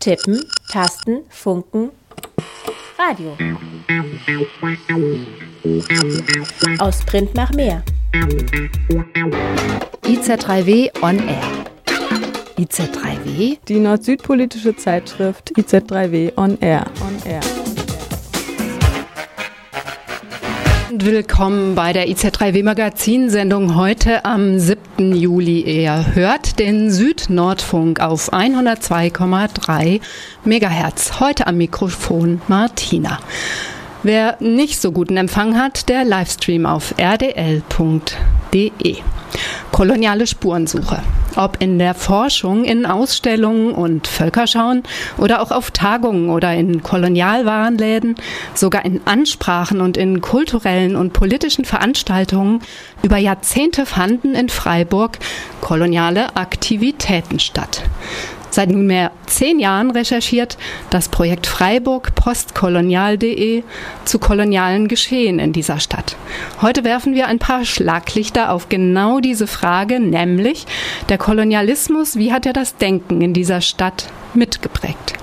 Tippen, Tasten, Funken, Radio. Aus Print nach mehr. IZ3W on Air. IZ3W? Die nord-süd-politische Zeitschrift IZ3W on Air. On Air. Willkommen bei der IZ3W Magazinsendung heute am 7. Juli. Ihr hört den Süd-Nordfunk auf 102,3 Megahertz. Heute am Mikrofon Martina. Wer nicht so guten Empfang hat, der Livestream auf rdl.de. Koloniale Spurensuche. Ob in der Forschung, in Ausstellungen und Völkerschauen oder auch auf Tagungen oder in Kolonialwarenläden, sogar in Ansprachen und in kulturellen und politischen Veranstaltungen über Jahrzehnte fanden in Freiburg koloniale Aktivitäten statt seit nunmehr zehn Jahren recherchiert das Projekt Freiburg postkolonial.de zu kolonialen Geschehen in dieser Stadt. Heute werfen wir ein paar Schlaglichter auf genau diese Frage, nämlich der Kolonialismus, wie hat er das Denken in dieser Stadt mitgeprägt?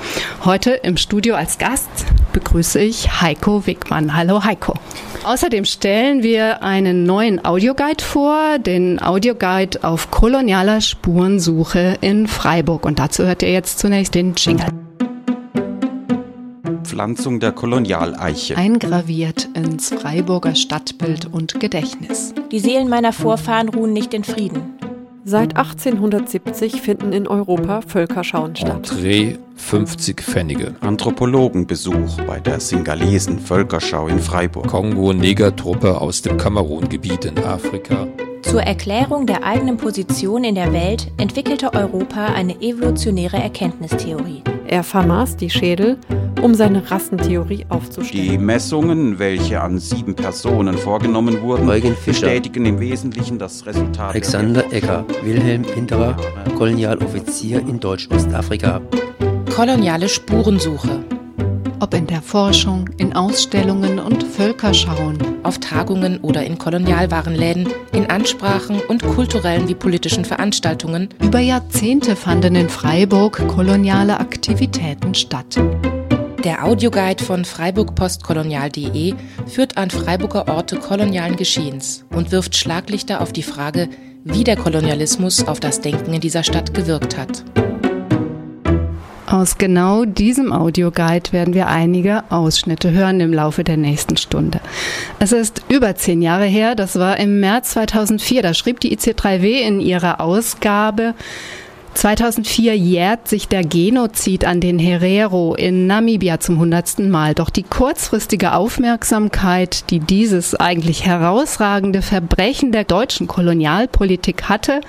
Heute im Studio als Gast begrüße ich Heiko Wigmann. Hallo Heiko. Außerdem stellen wir einen neuen Audioguide vor, den Audioguide auf kolonialer Spurensuche in Freiburg. Und dazu hört ihr jetzt zunächst den Jingle. Pflanzung der Kolonialeiche. Eingraviert ins Freiburger Stadtbild und Gedächtnis. Die Seelen meiner Vorfahren ruhen nicht in Frieden. Seit 1870 finden in Europa Völkerschauen statt. Entree 50 Pfennige. Anthropologenbesuch bei der Singalesen Völkerschau in Freiburg. Kongo-Negertruppe aus dem Kamerungebiet in Afrika. Zur Erklärung der eigenen Position in der Welt entwickelte Europa eine evolutionäre Erkenntnistheorie. Er vermaß die Schädel, um seine Rassentheorie aufzustellen. Die Messungen, welche an sieben Personen vorgenommen wurden, Eugen Fischer. bestätigen im Wesentlichen das Resultat. Alexander Egger, Wilhelm Hinterer, Kolonialoffizier in Deutsch-Ostafrika. Koloniale Spurensuche. Ob in der Forschung, in Ausstellungen und Völkerschauen. Auf Tagungen oder in Kolonialwarenläden, in Ansprachen und kulturellen wie politischen Veranstaltungen. Über Jahrzehnte fanden in Freiburg koloniale Aktivitäten statt. Der Audioguide von freiburgpostkolonial.de führt an Freiburger Orte kolonialen Geschehens und wirft Schlaglichter auf die Frage, wie der Kolonialismus auf das Denken in dieser Stadt gewirkt hat. Aus genau diesem Audioguide werden wir einige Ausschnitte hören im Laufe der nächsten Stunde. Es ist über zehn Jahre her, das war im März 2004, da schrieb die IC3W in ihrer Ausgabe, 2004 jährt sich der Genozid an den Herero in Namibia zum hundertsten Mal. Doch die kurzfristige Aufmerksamkeit, die dieses eigentlich herausragende Verbrechen der deutschen Kolonialpolitik hatte,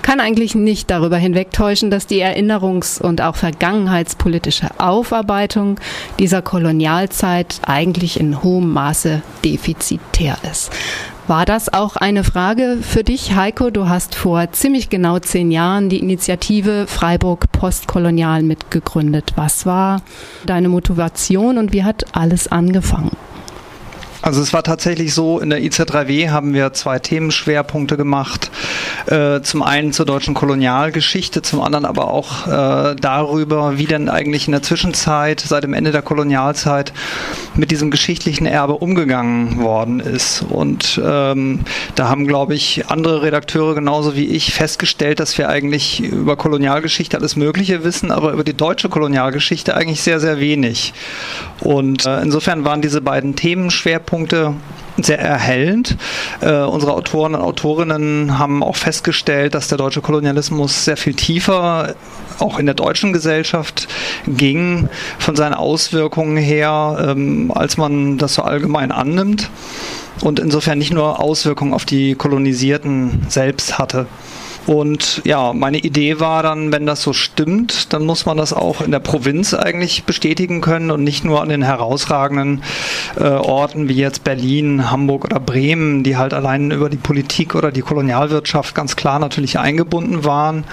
kann eigentlich nicht darüber hinwegtäuschen, dass die erinnerungs- und auch vergangenheitspolitische Aufarbeitung dieser Kolonialzeit eigentlich in hohem Maße defizitär ist. War das auch eine Frage für dich, Heiko? Du hast vor ziemlich genau zehn Jahren die Initiative Freiburg Postkolonial mitgegründet. Was war deine Motivation und wie hat alles angefangen? Also es war tatsächlich so, in der IZ3W haben wir zwei Themenschwerpunkte gemacht. Äh, zum einen zur deutschen Kolonialgeschichte, zum anderen aber auch äh, darüber, wie denn eigentlich in der Zwischenzeit, seit dem Ende der Kolonialzeit, mit diesem geschichtlichen Erbe umgegangen worden ist. Und ähm, da haben, glaube ich, andere Redakteure genauso wie ich festgestellt, dass wir eigentlich über Kolonialgeschichte alles Mögliche wissen, aber über die deutsche Kolonialgeschichte eigentlich sehr, sehr wenig. Und äh, insofern waren diese beiden Themenschwerpunkte sehr erhellend. Äh, unsere Autoren und Autorinnen haben auch festgestellt, dass der deutsche Kolonialismus sehr viel tiefer auch in der deutschen Gesellschaft ging von seinen Auswirkungen her, ähm, als man das so allgemein annimmt und insofern nicht nur Auswirkungen auf die Kolonisierten selbst hatte. Und ja, meine Idee war dann, wenn das so stimmt, dann muss man das auch in der Provinz eigentlich bestätigen können und nicht nur an den herausragenden äh, Orten wie jetzt Berlin, Hamburg oder Bremen, die halt allein über die Politik oder die Kolonialwirtschaft ganz klar natürlich eingebunden waren,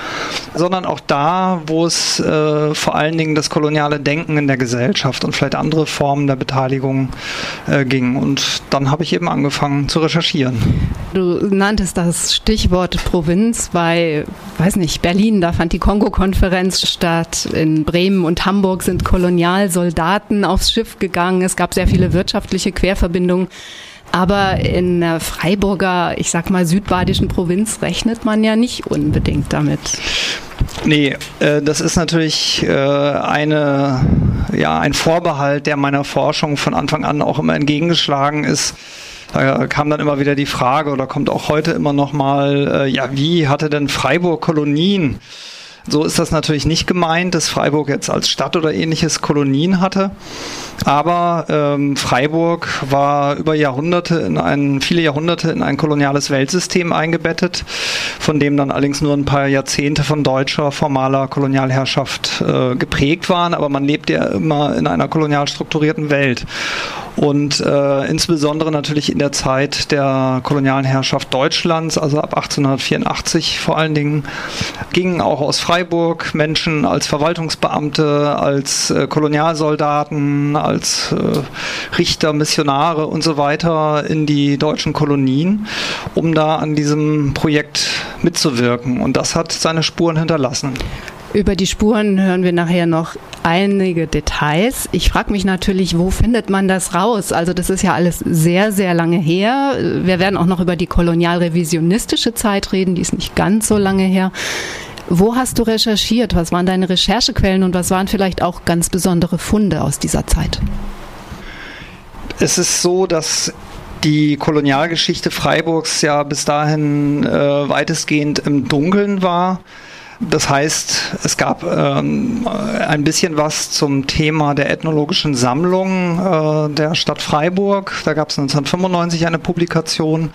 sondern auch da, wo es äh, vor allen Dingen das koloniale Denken in der Gesellschaft und vielleicht andere Formen der Beteiligung äh, ging. Und dann habe ich eben angefangen zu recherchieren. Du nanntest das Stichwort Provinz, weil bei, weiß nicht, Berlin, da fand die Kongo-Konferenz statt. In Bremen und Hamburg sind Kolonialsoldaten aufs Schiff gegangen. Es gab sehr viele wirtschaftliche Querverbindungen. Aber in der Freiburger, ich sag mal, südbadischen Provinz rechnet man ja nicht unbedingt damit. Nee, äh, das ist natürlich äh, eine, ja, ein Vorbehalt, der meiner Forschung von Anfang an auch immer entgegengeschlagen ist. Da kam dann immer wieder die Frage oder kommt auch heute immer noch mal, äh, ja, wie hatte denn Freiburg Kolonien? So ist das natürlich nicht gemeint, dass Freiburg jetzt als Stadt oder ähnliches Kolonien hatte. Aber ähm, Freiburg war über Jahrhunderte in ein, viele Jahrhunderte in ein koloniales Weltsystem eingebettet, von dem dann allerdings nur ein paar Jahrzehnte von deutscher formaler Kolonialherrschaft äh, geprägt waren. Aber man lebt ja immer in einer kolonial strukturierten Welt. Und äh, insbesondere natürlich in der Zeit der kolonialen Herrschaft Deutschlands, also ab 1884 vor allen Dingen, gingen auch aus Freiburg Menschen als Verwaltungsbeamte, als äh, Kolonialsoldaten, als äh, Richter, Missionare und so weiter in die deutschen Kolonien, um da an diesem Projekt mitzuwirken. Und das hat seine Spuren hinterlassen. Über die Spuren hören wir nachher noch einige Details. Ich frage mich natürlich, wo findet man das raus? Also das ist ja alles sehr, sehr lange her. Wir werden auch noch über die kolonialrevisionistische Zeit reden, die ist nicht ganz so lange her. Wo hast du recherchiert? Was waren deine Recherchequellen und was waren vielleicht auch ganz besondere Funde aus dieser Zeit? Es ist so, dass die Kolonialgeschichte Freiburgs ja bis dahin äh, weitestgehend im Dunkeln war. Das heißt, es gab ähm, ein bisschen was zum Thema der ethnologischen Sammlung äh, der Stadt Freiburg. Da gab es 1995 eine Publikation.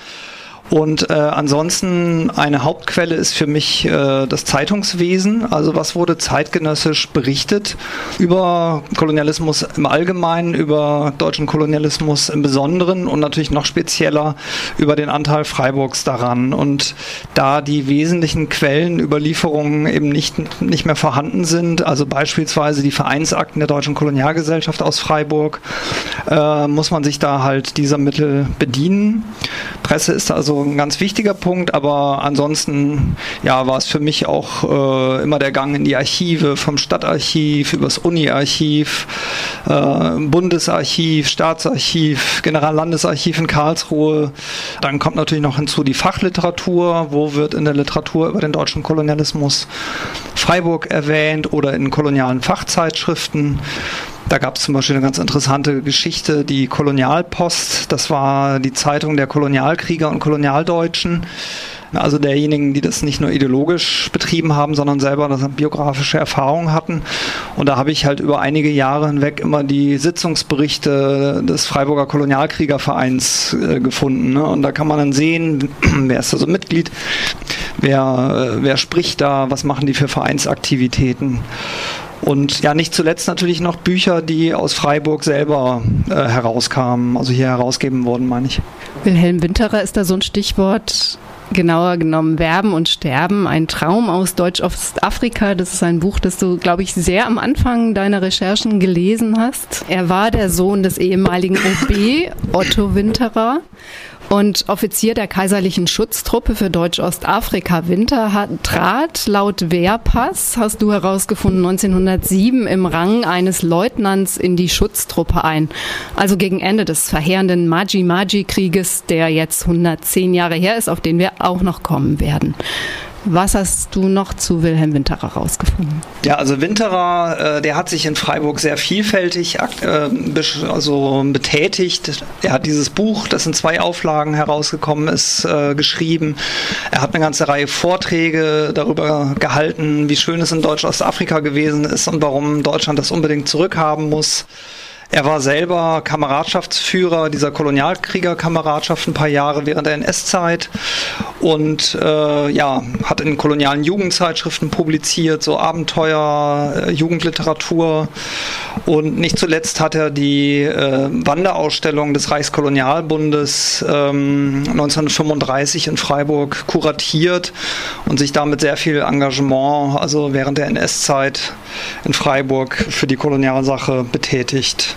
Und äh, ansonsten eine Hauptquelle ist für mich äh, das Zeitungswesen. Also was wurde zeitgenössisch berichtet über Kolonialismus im Allgemeinen, über deutschen Kolonialismus im Besonderen und natürlich noch spezieller über den Anteil Freiburgs daran. Und da die wesentlichen Quellenüberlieferungen eben nicht, nicht mehr vorhanden sind, also beispielsweise die Vereinsakten der deutschen Kolonialgesellschaft aus Freiburg, äh, muss man sich da halt dieser Mittel bedienen. Presse ist also ein ganz wichtiger Punkt, aber ansonsten ja, war es für mich auch äh, immer der Gang in die Archive, vom Stadtarchiv übers Uni-Archiv, äh, Bundesarchiv, Staatsarchiv, Generallandesarchiv in Karlsruhe. Dann kommt natürlich noch hinzu die Fachliteratur, wo wird in der Literatur über den deutschen Kolonialismus Freiburg erwähnt oder in kolonialen Fachzeitschriften. Da gab es zum Beispiel eine ganz interessante Geschichte, die Kolonialpost. Das war die Zeitung der Kolonialkrieger und Kolonialdeutschen. Also derjenigen, die das nicht nur ideologisch betrieben haben, sondern selber das biografische Erfahrungen hatten. Und da habe ich halt über einige Jahre hinweg immer die Sitzungsberichte des Freiburger Kolonialkriegervereins äh, gefunden. Ne? Und da kann man dann sehen, wer ist da so Mitglied, wer, äh, wer spricht da, was machen die für Vereinsaktivitäten. Und ja, nicht zuletzt natürlich noch Bücher, die aus Freiburg selber äh, herauskamen, also hier herausgeben wurden, meine ich. Wilhelm Winterer ist da so ein Stichwort. Genauer genommen Werben und Sterben, ein Traum aus Deutsch-Ostafrika. Das ist ein Buch, das du, glaube ich, sehr am Anfang deiner Recherchen gelesen hast. Er war der Sohn des ehemaligen OB Otto Winterer und Offizier der Kaiserlichen Schutztruppe für Deutsch-Ostafrika Winter hat, trat laut Wehrpass, hast du herausgefunden, 1907 im Rang eines Leutnants in die Schutztruppe ein. Also gegen Ende des verheerenden Maji-Maji-Krieges, der jetzt 110 Jahre her ist, auf den wir auch noch kommen werden. Was hast du noch zu Wilhelm Winterer rausgefunden? Ja, also Winterer, äh, der hat sich in Freiburg sehr vielfältig äh, also betätigt. Er hat dieses Buch, das in zwei Auflagen herausgekommen ist, äh, geschrieben. Er hat eine ganze Reihe Vorträge darüber gehalten, wie schön es in Deutsch-Ostafrika gewesen ist und warum Deutschland das unbedingt zurückhaben muss. Er war selber Kameradschaftsführer dieser Kolonialkriegerkameradschaft ein paar Jahre während der NS-Zeit und äh, ja, hat in kolonialen Jugendzeitschriften publiziert, so Abenteuer, äh, Jugendliteratur und nicht zuletzt hat er die äh, Wanderausstellung des Reichskolonialbundes ähm, 1935 in Freiburg kuratiert und sich damit sehr viel Engagement, also während der NS-Zeit in Freiburg für die Kolonialsache betätigt.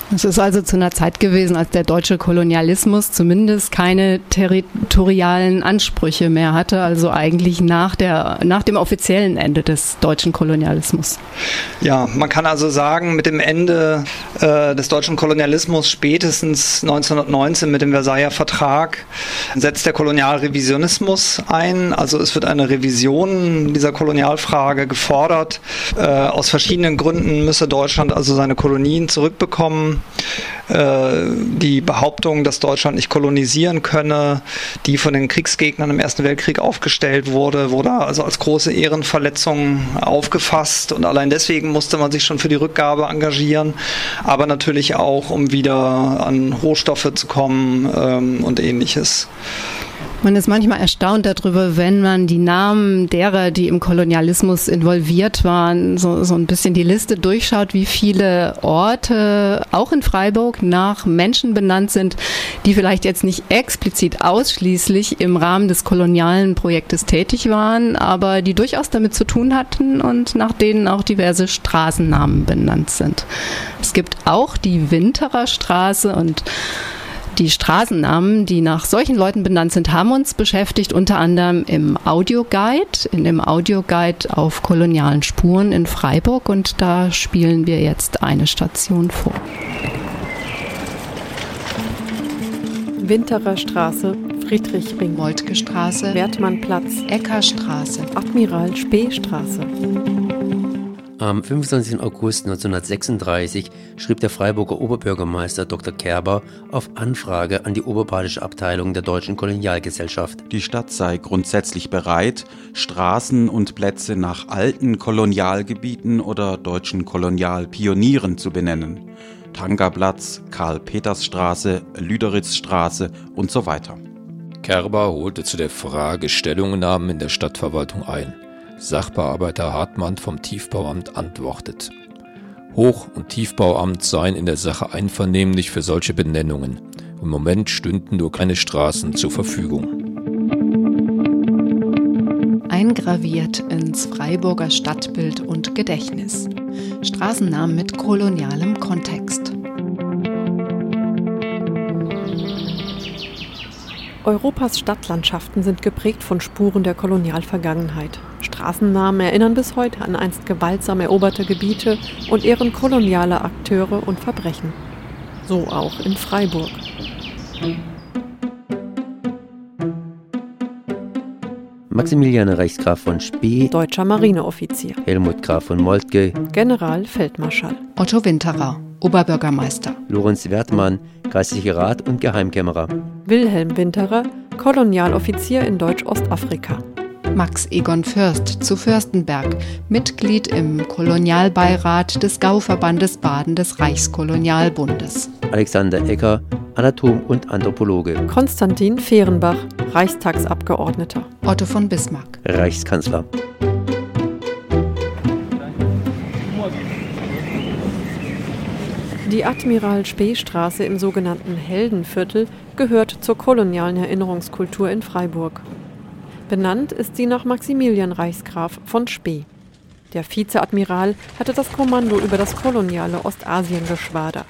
Es ist also zu einer Zeit gewesen, als der deutsche Kolonialismus zumindest keine territorialen Ansprüche mehr hatte, also eigentlich nach, der, nach dem offiziellen Ende des deutschen Kolonialismus. Ja, man kann also sagen, mit dem Ende äh, des deutschen Kolonialismus spätestens 1919 mit dem Versailler Vertrag setzt der Kolonialrevisionismus ein. Also es wird eine Revision dieser Kolonialfrage gefordert. Äh, aus verschiedenen Gründen müsse Deutschland also seine Kolonien zurückbekommen. Äh, die Behauptung, dass Deutschland nicht kolonisieren könne, die von den Kriegsgegnern im Ersten Weltkrieg aufgestellt wurde, wurde also als große Ehrenverletzung aufgefasst und allein deswegen musste man sich schon für die Rückgabe engagieren, aber natürlich auch, um wieder an Rohstoffe zu kommen ähm, und ähnliches. Man ist manchmal erstaunt darüber, wenn man die Namen derer, die im Kolonialismus involviert waren, so, so ein bisschen die Liste durchschaut, wie viele Orte auch in Freiburg nach Menschen benannt sind, die vielleicht jetzt nicht explizit ausschließlich im Rahmen des kolonialen Projektes tätig waren, aber die durchaus damit zu tun hatten und nach denen auch diverse Straßennamen benannt sind. Es gibt auch die Winterer Straße und die Straßennamen, die nach solchen Leuten benannt sind, haben uns beschäftigt, unter anderem im Audioguide, in dem Audioguide auf kolonialen Spuren in Freiburg. Und da spielen wir jetzt eine Station vor. Winterer Straße, Friedrichring, Moltke Straße, Wertmannplatz, Eckerstraße, Admiral Spee Straße. Am 25. August 1936 schrieb der Freiburger Oberbürgermeister Dr. Kerber auf Anfrage an die Oberbadische Abteilung der Deutschen Kolonialgesellschaft. Die Stadt sei grundsätzlich bereit, Straßen und Plätze nach alten Kolonialgebieten oder deutschen Kolonialpionieren zu benennen. Tangerplatz, Karl-Peters-Straße, Lüderitzstraße und so weiter. Kerber holte zu der Frage Stellungnahmen in der Stadtverwaltung ein. Sachbearbeiter Hartmann vom Tiefbauamt antwortet. Hoch- und Tiefbauamt seien in der Sache einvernehmlich für solche Benennungen. Im Moment stünden nur keine Straßen zur Verfügung. Eingraviert ins Freiburger Stadtbild und Gedächtnis. Straßennamen mit kolonialem Kontext. Europas Stadtlandschaften sind geprägt von Spuren der Kolonialvergangenheit. Straßennamen erinnern bis heute an einst gewaltsam eroberte Gebiete und ehren koloniale Akteure und Verbrechen. So auch in Freiburg. Maximilian Reichsgraf von Spee, Deutscher Marineoffizier, Helmut Graf von Moltke, Generalfeldmarschall, Otto Winterer, Oberbürgermeister, Lorenz Wertmann, Geistlicher Rat und Geheimkämmerer, Wilhelm Winterer, Kolonialoffizier in Deutsch-Ostafrika, Max Egon Fürst zu Fürstenberg, Mitglied im Kolonialbeirat des Gauverbandes Baden des Reichskolonialbundes. Alexander Ecker, Anatom und Anthropologe, Konstantin Fehrenbach, Reichstagsabgeordneter, Otto von Bismarck, Reichskanzler. Die Admiral Spee Straße im sogenannten Heldenviertel gehört zur kolonialen Erinnerungskultur in Freiburg. Benannt ist sie nach Maximilian Reichsgraf von Spee. Der Vizeadmiral hatte das Kommando über das koloniale Ostasiengeschwader.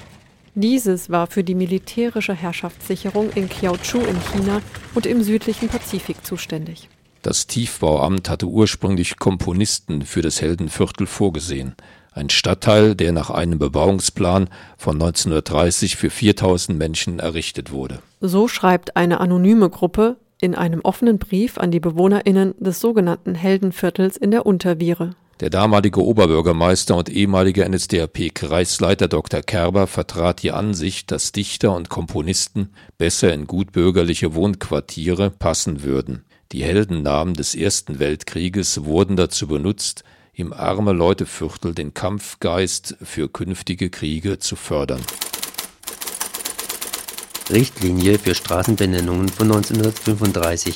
Dieses war für die militärische Herrschaftssicherung in Kiaochu in China und im südlichen Pazifik zuständig. Das Tiefbauamt hatte ursprünglich Komponisten für das Heldenviertel vorgesehen. Ein Stadtteil, der nach einem Bebauungsplan von 1930 für 4000 Menschen errichtet wurde. So schreibt eine anonyme Gruppe in einem offenen Brief an die BewohnerInnen des sogenannten Heldenviertels in der Unterviere. Der damalige Oberbürgermeister und ehemalige NSDAP-Kreisleiter Dr. Kerber vertrat die Ansicht, dass Dichter und Komponisten besser in gutbürgerliche Wohnquartiere passen würden. Die Heldennamen des Ersten Weltkrieges wurden dazu benutzt, im arme Leuteviertel den Kampfgeist für künftige Kriege zu fördern. Richtlinie für Straßenbenennungen von 1935.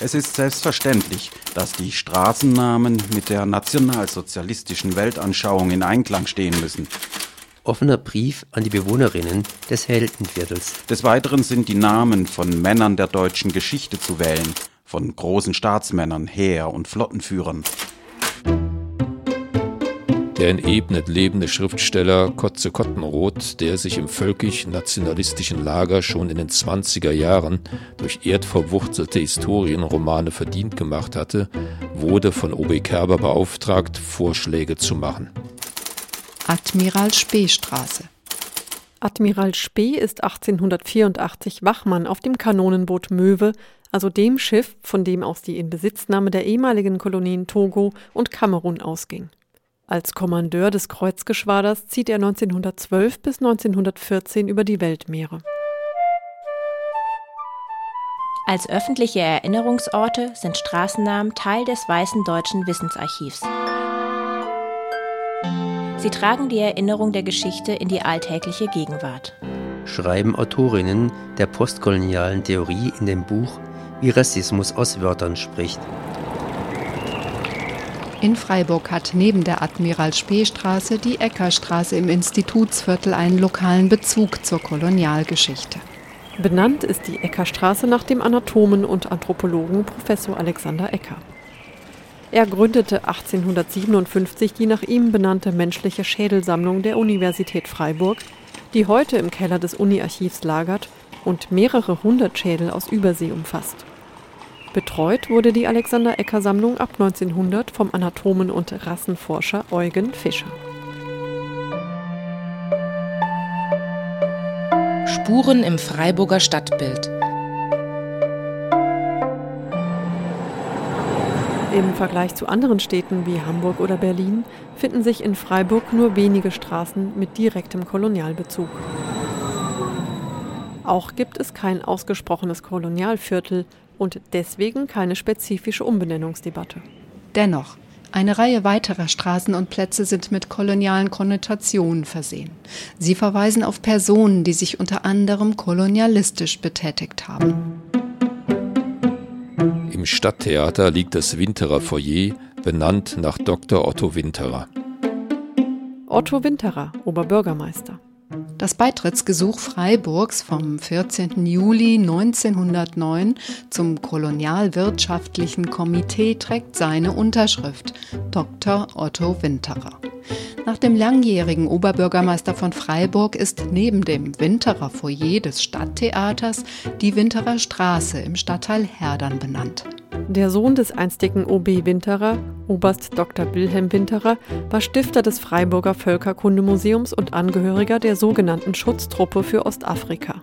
Es ist selbstverständlich, dass die Straßennamen mit der nationalsozialistischen Weltanschauung in Einklang stehen müssen. Offener Brief an die Bewohnerinnen des Heldenviertels. Des Weiteren sind die Namen von Männern der deutschen Geschichte zu wählen, von großen Staatsmännern, Heer- und Flottenführern. Der in Ebnet lebende Schriftsteller Kotze Kottenroth, der sich im völkisch-nationalistischen Lager schon in den 20er Jahren durch erdverwurzelte Historienromane verdient gemacht hatte, wurde von OB Kerber beauftragt, Vorschläge zu machen. Admiral Spee Straße Admiral Spee ist 1884 Wachmann auf dem Kanonenboot Möwe, also dem Schiff, von dem aus die Inbesitznahme der ehemaligen Kolonien Togo und Kamerun ausging. Als Kommandeur des Kreuzgeschwaders zieht er 1912 bis 1914 über die Weltmeere. Als öffentliche Erinnerungsorte sind Straßennamen Teil des Weißen Deutschen Wissensarchivs. Sie tragen die Erinnerung der Geschichte in die alltägliche Gegenwart. Schreiben Autorinnen der postkolonialen Theorie in dem Buch Wie Rassismus aus Wörtern spricht. In Freiburg hat neben der Admiral-Spee-Straße die Eckerstraße im Institutsviertel einen lokalen Bezug zur Kolonialgeschichte. Benannt ist die Eckerstraße nach dem Anatomen und Anthropologen Professor Alexander Ecker. Er gründete 1857 die nach ihm benannte menschliche Schädelsammlung der Universität Freiburg, die heute im Keller des Uni-Archivs lagert und mehrere hundert Schädel aus Übersee umfasst. Betreut wurde die Alexander-Ecker-Sammlung ab 1900 vom Anatomen und Rassenforscher Eugen Fischer. Spuren im Freiburger Stadtbild. Im Vergleich zu anderen Städten wie Hamburg oder Berlin finden sich in Freiburg nur wenige Straßen mit direktem Kolonialbezug. Auch gibt es kein ausgesprochenes Kolonialviertel und deswegen keine spezifische Umbenennungsdebatte. Dennoch, eine Reihe weiterer Straßen und Plätze sind mit kolonialen Konnotationen versehen. Sie verweisen auf Personen, die sich unter anderem kolonialistisch betätigt haben. Stadttheater liegt das Winterer Foyer, benannt nach Dr. Otto Winterer. Otto Winterer, Oberbürgermeister. Das Beitrittsgesuch Freiburgs vom 14. Juli 1909 zum Kolonialwirtschaftlichen Komitee trägt seine Unterschrift, Dr. Otto Winterer. Nach dem langjährigen Oberbürgermeister von Freiburg ist neben dem Winterer Foyer des Stadttheaters die Winterer Straße im Stadtteil Herdern benannt. Der Sohn des einstigen OB Winterer, Oberst Dr. Wilhelm Winterer, war Stifter des Freiburger Völkerkundemuseums und Angehöriger der sogenannten Schutztruppe für Ostafrika.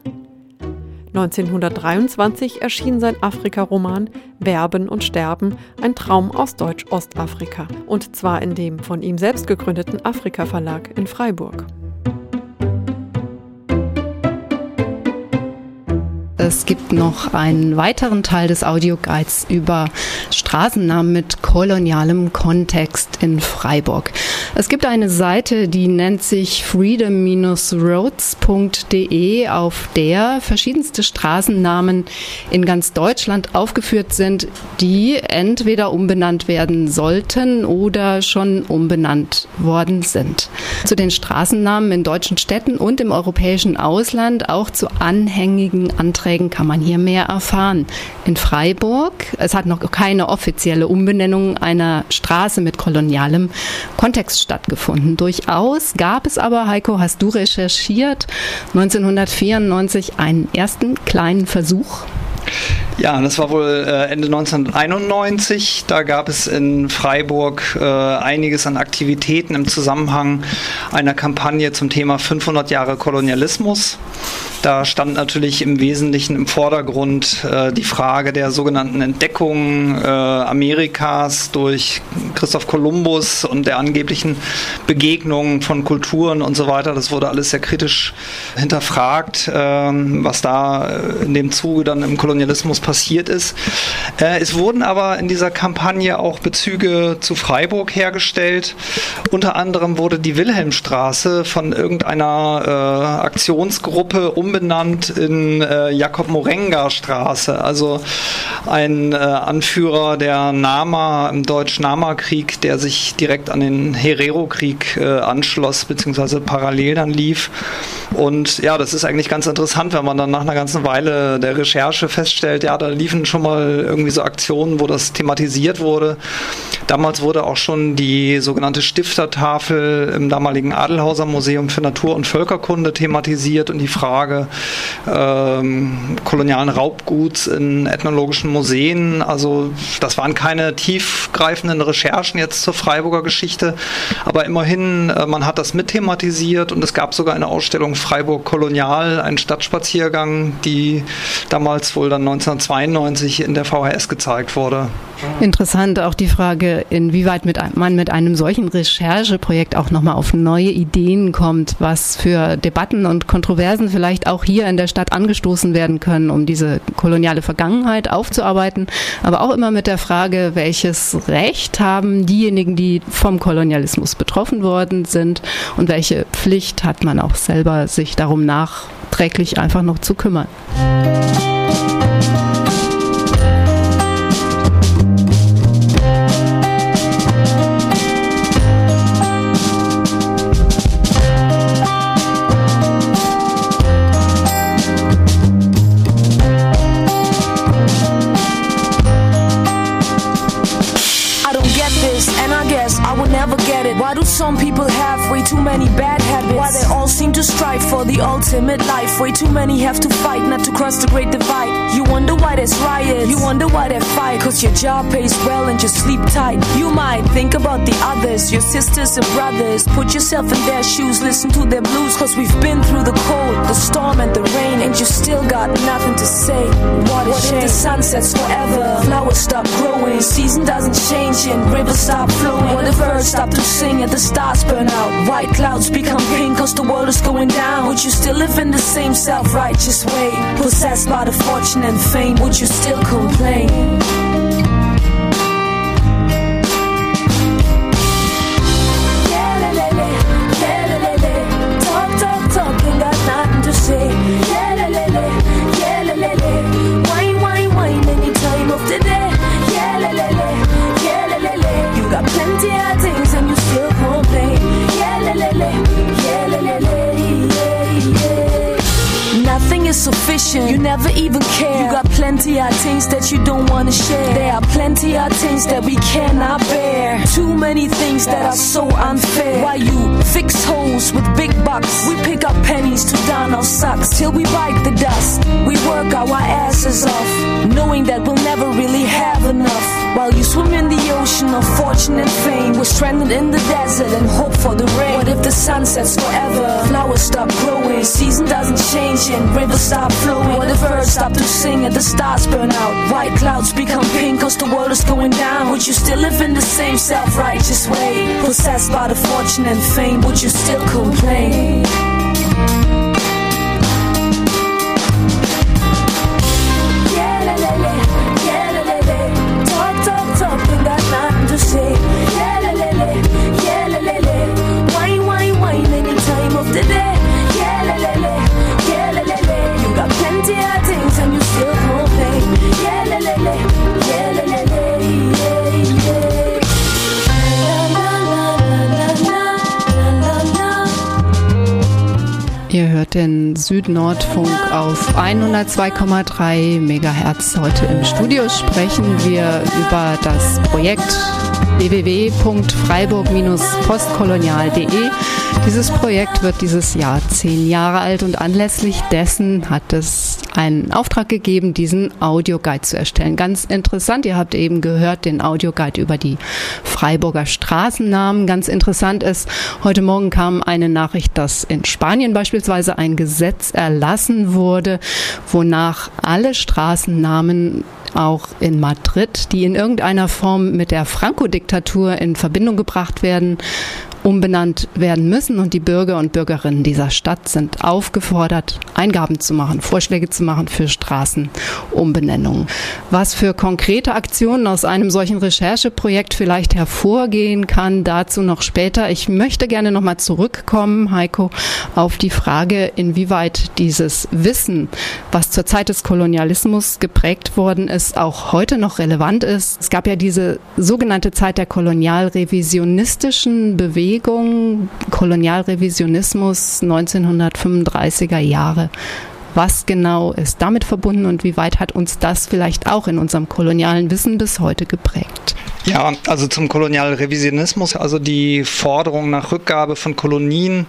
1923 erschien sein Afrika-Roman Werben und Sterben, ein Traum aus Deutsch-Ostafrika, und zwar in dem von ihm selbst gegründeten Afrika-Verlag in Freiburg. Es gibt noch einen weiteren Teil des Audioguides über Straßennamen mit kolonialem Kontext in Freiburg. Es gibt eine Seite, die nennt sich freedom-roads.de, auf der verschiedenste Straßennamen in ganz Deutschland aufgeführt sind, die entweder umbenannt werden sollten oder schon umbenannt worden sind. Zu den Straßennamen in deutschen Städten und im europäischen Ausland, auch zu anhängigen Anträgen Beiträgen kann man hier mehr erfahren. In Freiburg, es hat noch keine offizielle Umbenennung einer Straße mit kolonialem Kontext stattgefunden. Durchaus gab es aber, Heiko, hast du recherchiert, 1994 einen ersten kleinen Versuch ja, das war wohl äh, Ende 1991. Da gab es in Freiburg äh, einiges an Aktivitäten im Zusammenhang einer Kampagne zum Thema 500 Jahre Kolonialismus. Da stand natürlich im Wesentlichen im Vordergrund äh, die Frage der sogenannten Entdeckung Amerikas durch Christoph Kolumbus und der angeblichen Begegnung von Kulturen und so weiter. Das wurde alles sehr kritisch hinterfragt, äh, was da in dem Zuge dann im Kolonialismus passiert ist. Äh, es wurden aber in dieser Kampagne auch Bezüge zu Freiburg hergestellt. Unter anderem wurde die Wilhelmstraße von irgendeiner äh, Aktionsgruppe um umbenannt in äh, Jakob Morenga Straße, also ein äh, Anführer der Nama im Deutsch-Nama-Krieg, der sich direkt an den Herero-Krieg äh, anschloss, beziehungsweise parallel dann lief. Und ja, das ist eigentlich ganz interessant, wenn man dann nach einer ganzen Weile der Recherche feststellt, ja, da liefen schon mal irgendwie so Aktionen, wo das thematisiert wurde. Damals wurde auch schon die sogenannte Stiftertafel im damaligen Adelhauser Museum für Natur- und Völkerkunde thematisiert und die Frage ähm, kolonialen Raubguts in ethnologischen Museen. Also das waren keine tiefgreifenden Recherchen jetzt zur Freiburger Geschichte, aber immerhin, äh, man hat das mitthematisiert und es gab sogar eine Ausstellung Freiburg Kolonial, einen Stadtspaziergang, die damals wohl dann 1992 in der VHS gezeigt wurde. Interessant auch die Frage, inwieweit mit, man mit einem solchen Rechercheprojekt auch nochmal auf neue Ideen kommt, was für Debatten und Kontroversen vielleicht auch hier in der Stadt angestoßen werden können, um diese koloniale Vergangenheit aufzuarbeiten, aber auch immer mit der Frage, welches Recht haben diejenigen, die vom Kolonialismus betroffen worden sind und welche Pflicht hat man auch selber, sich darum nachträglich einfach noch zu kümmern. Way too many have to fight not to cross the great divide. There's riots. You wonder why they fight. Cause your job pays well and you sleep tight. You might think about the others, your sisters and brothers. Put yourself in their shoes, listen to their blues. Cause we've been through the cold, the storm, and the rain. And you still got nothing to say. What, what if the sun sets forever? Flowers stop growing, season doesn't change, and rivers stop flowing. What if birds stop to sing and the stars burn out? White clouds become pink cause the world is going down. Would you still live in the same self righteous way? Possessed by the fortune and fame, would but you still complain. Yeah, le, le, le. Yeah, le, le, le. Talk, talk, talk, got nothing to say. Yeah, le, le, le. Yeah, le, le, le. Wine, wine, wine, any time of the day. Yeah, le, le, le. Yeah, le, le, le. You got plenty of things and you still complain. Yeah, le, le, le. Yeah, le, le, le. Nothing is sufficient. You never even care. You got plenty of things that you don't wanna share. There are plenty of things that we cannot bear. Too many things that are so unfair. Why you fix holes with big bucks? We pick up pennies to down our socks till we bite the dust. We work our asses off, knowing that we'll never really have enough. While you swim in the ocean of fortune and fame, we're stranded in the desert and hope for the rain. What if the sun sets forever? Flowers stop growing, season doesn't change, and rivers stop flowing. What if birds stop to sing and the stars burn out? White clouds become pink cause the world is going down. Would you still live in the same self righteous way? Possessed by the fortune and fame, would you still complain? Den Südnordfunk auf 102,3 Megahertz. Heute im Studio sprechen wir über das Projekt www.freiburg-postkolonial.de. Dieses Projekt wird dieses Jahr zehn Jahre alt und anlässlich dessen hat es einen Auftrag gegeben, diesen Audioguide zu erstellen. Ganz interessant, ihr habt eben gehört, den Audioguide über die Freiburger Straßennamen. Ganz interessant ist, heute Morgen kam eine Nachricht, dass in Spanien beispielsweise ein Gesetz erlassen wurde, wonach alle Straßennamen auch in Madrid, die in irgendeiner Form mit der Franco-Diktatur in Verbindung gebracht werden, umbenannt werden müssen. Und die Bürger und Bürgerinnen dieser Stadt sind aufgefordert, Eingaben zu machen, Vorschläge zu machen für Straßenumbenennungen. Was für konkrete Aktionen aus einem solchen Rechercheprojekt vielleicht hervorgehen kann, dazu noch später. Ich möchte gerne nochmal zurückkommen, Heiko, auf die Frage, inwieweit dieses Wissen, was zur Zeit des Kolonialismus geprägt worden ist, auch heute noch relevant ist. Es gab ja diese sogenannte Zeit der kolonialrevisionistischen Bewegung Bewegung, Kolonialrevisionismus 1935er Jahre. Was genau ist damit verbunden und wie weit hat uns das vielleicht auch in unserem kolonialen Wissen bis heute geprägt? Ja, also zum Kolonialrevisionismus, also die Forderung nach Rückgabe von Kolonien,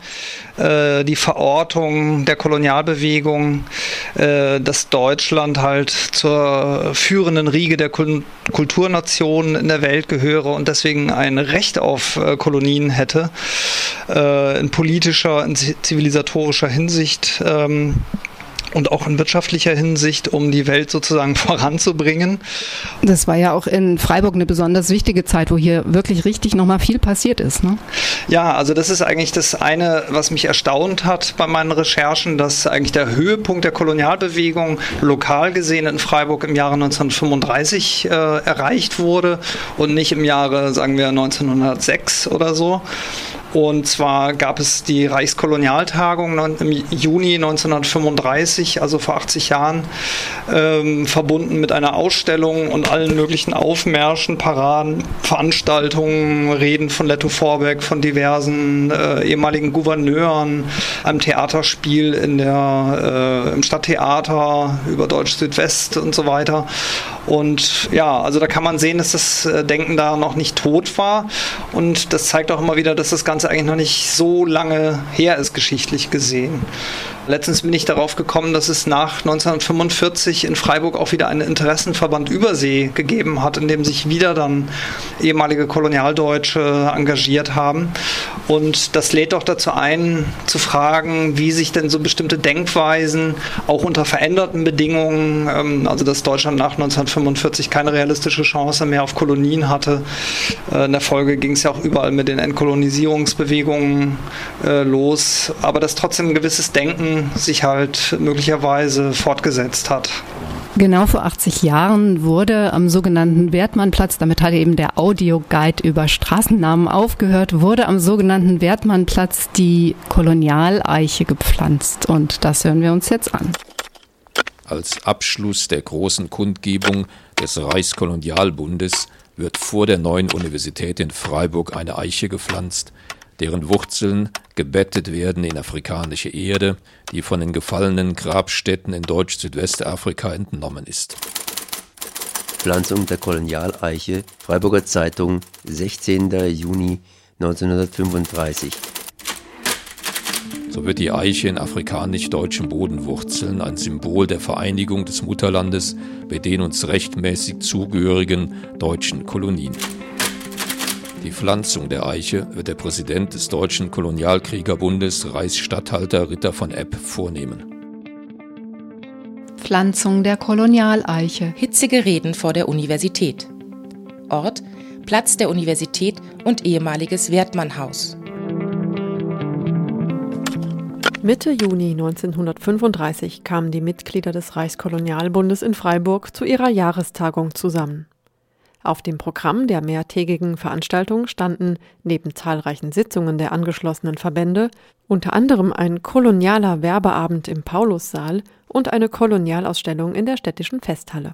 äh, die Verortung der Kolonialbewegung, äh, dass Deutschland halt zur führenden Riege der Kul Kulturnationen in der Welt gehöre und deswegen ein Recht auf äh, Kolonien hätte, äh, in politischer, in zivilisatorischer Hinsicht. Ähm, und auch in wirtschaftlicher Hinsicht, um die Welt sozusagen voranzubringen. Das war ja auch in Freiburg eine besonders wichtige Zeit, wo hier wirklich richtig nochmal viel passiert ist. Ne? Ja, also das ist eigentlich das eine, was mich erstaunt hat bei meinen Recherchen, dass eigentlich der Höhepunkt der Kolonialbewegung lokal gesehen in Freiburg im Jahre 1935 äh, erreicht wurde und nicht im Jahre, sagen wir, 1906 oder so. Und zwar gab es die Reichskolonialtagung im Juni 1935, also vor 80 Jahren, ähm, verbunden mit einer Ausstellung und allen möglichen Aufmärschen, Paraden, Veranstaltungen, Reden von Letto Vorbeck, von diversen äh, ehemaligen Gouverneuren, einem Theaterspiel in der, äh, im Stadttheater über Deutsch Südwest und so weiter. Und ja, also da kann man sehen, dass das äh, Denken da noch nicht tot war. Und das zeigt auch immer wieder, dass das Ganze eigentlich noch nicht so lange her ist, geschichtlich gesehen. Letztens bin ich darauf gekommen, dass es nach 1945 in Freiburg auch wieder einen Interessenverband Übersee gegeben hat, in dem sich wieder dann ehemalige Kolonialdeutsche engagiert haben. Und das lädt doch dazu ein, zu fragen, wie sich denn so bestimmte Denkweisen auch unter veränderten Bedingungen, ähm, also dass Deutschland nach 1945 keine realistische Chance mehr auf Kolonien hatte. Äh, in der Folge ging es ja auch überall mit den Entkolonisierungsbewegungen äh, los, aber dass trotzdem ein gewisses Denken sich halt möglicherweise fortgesetzt hat. Genau vor 80 Jahren wurde am sogenannten Wertmannplatz, damit hat eben der Audioguide über Straßennamen aufgehört, wurde am sogenannten Wertmannplatz die Kolonialeiche gepflanzt. Und das hören wir uns jetzt an. Als Abschluss der großen Kundgebung des Reichskolonialbundes wird vor der neuen Universität in Freiburg eine Eiche gepflanzt, deren Wurzeln gebettet werden in afrikanische Erde, die von den gefallenen Grabstätten in Deutsch-Südwestafrika entnommen ist. Pflanzung der Kolonialeiche, Freiburger Zeitung, 16. Juni 1935. So wird die Eiche in afrikanisch-deutschen Bodenwurzeln ein Symbol der Vereinigung des Mutterlandes bei den uns rechtmäßig zugehörigen deutschen Kolonien. Die Pflanzung der Eiche wird der Präsident des Deutschen Kolonialkriegerbundes, Reichsstatthalter Ritter von Epp, vornehmen. Pflanzung der Kolonialeiche. Hitzige Reden vor der Universität. Ort Platz der Universität und ehemaliges Wertmannhaus. Mitte Juni 1935 kamen die Mitglieder des Reichskolonialbundes in Freiburg zu ihrer Jahrestagung zusammen. Auf dem Programm der mehrtägigen Veranstaltung standen neben zahlreichen Sitzungen der angeschlossenen Verbände unter anderem ein kolonialer Werbeabend im Paulussaal und eine Kolonialausstellung in der städtischen Festhalle.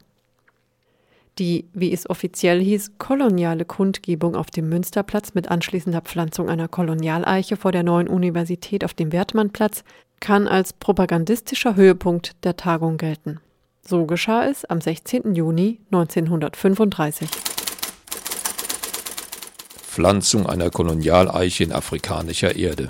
Die, wie es offiziell hieß, koloniale Kundgebung auf dem Münsterplatz mit anschließender Pflanzung einer Kolonialeiche vor der neuen Universität auf dem Wertmannplatz kann als propagandistischer Höhepunkt der Tagung gelten. So geschah es am 16. Juni 1935. Pflanzung einer Kolonialeiche in afrikanischer Erde.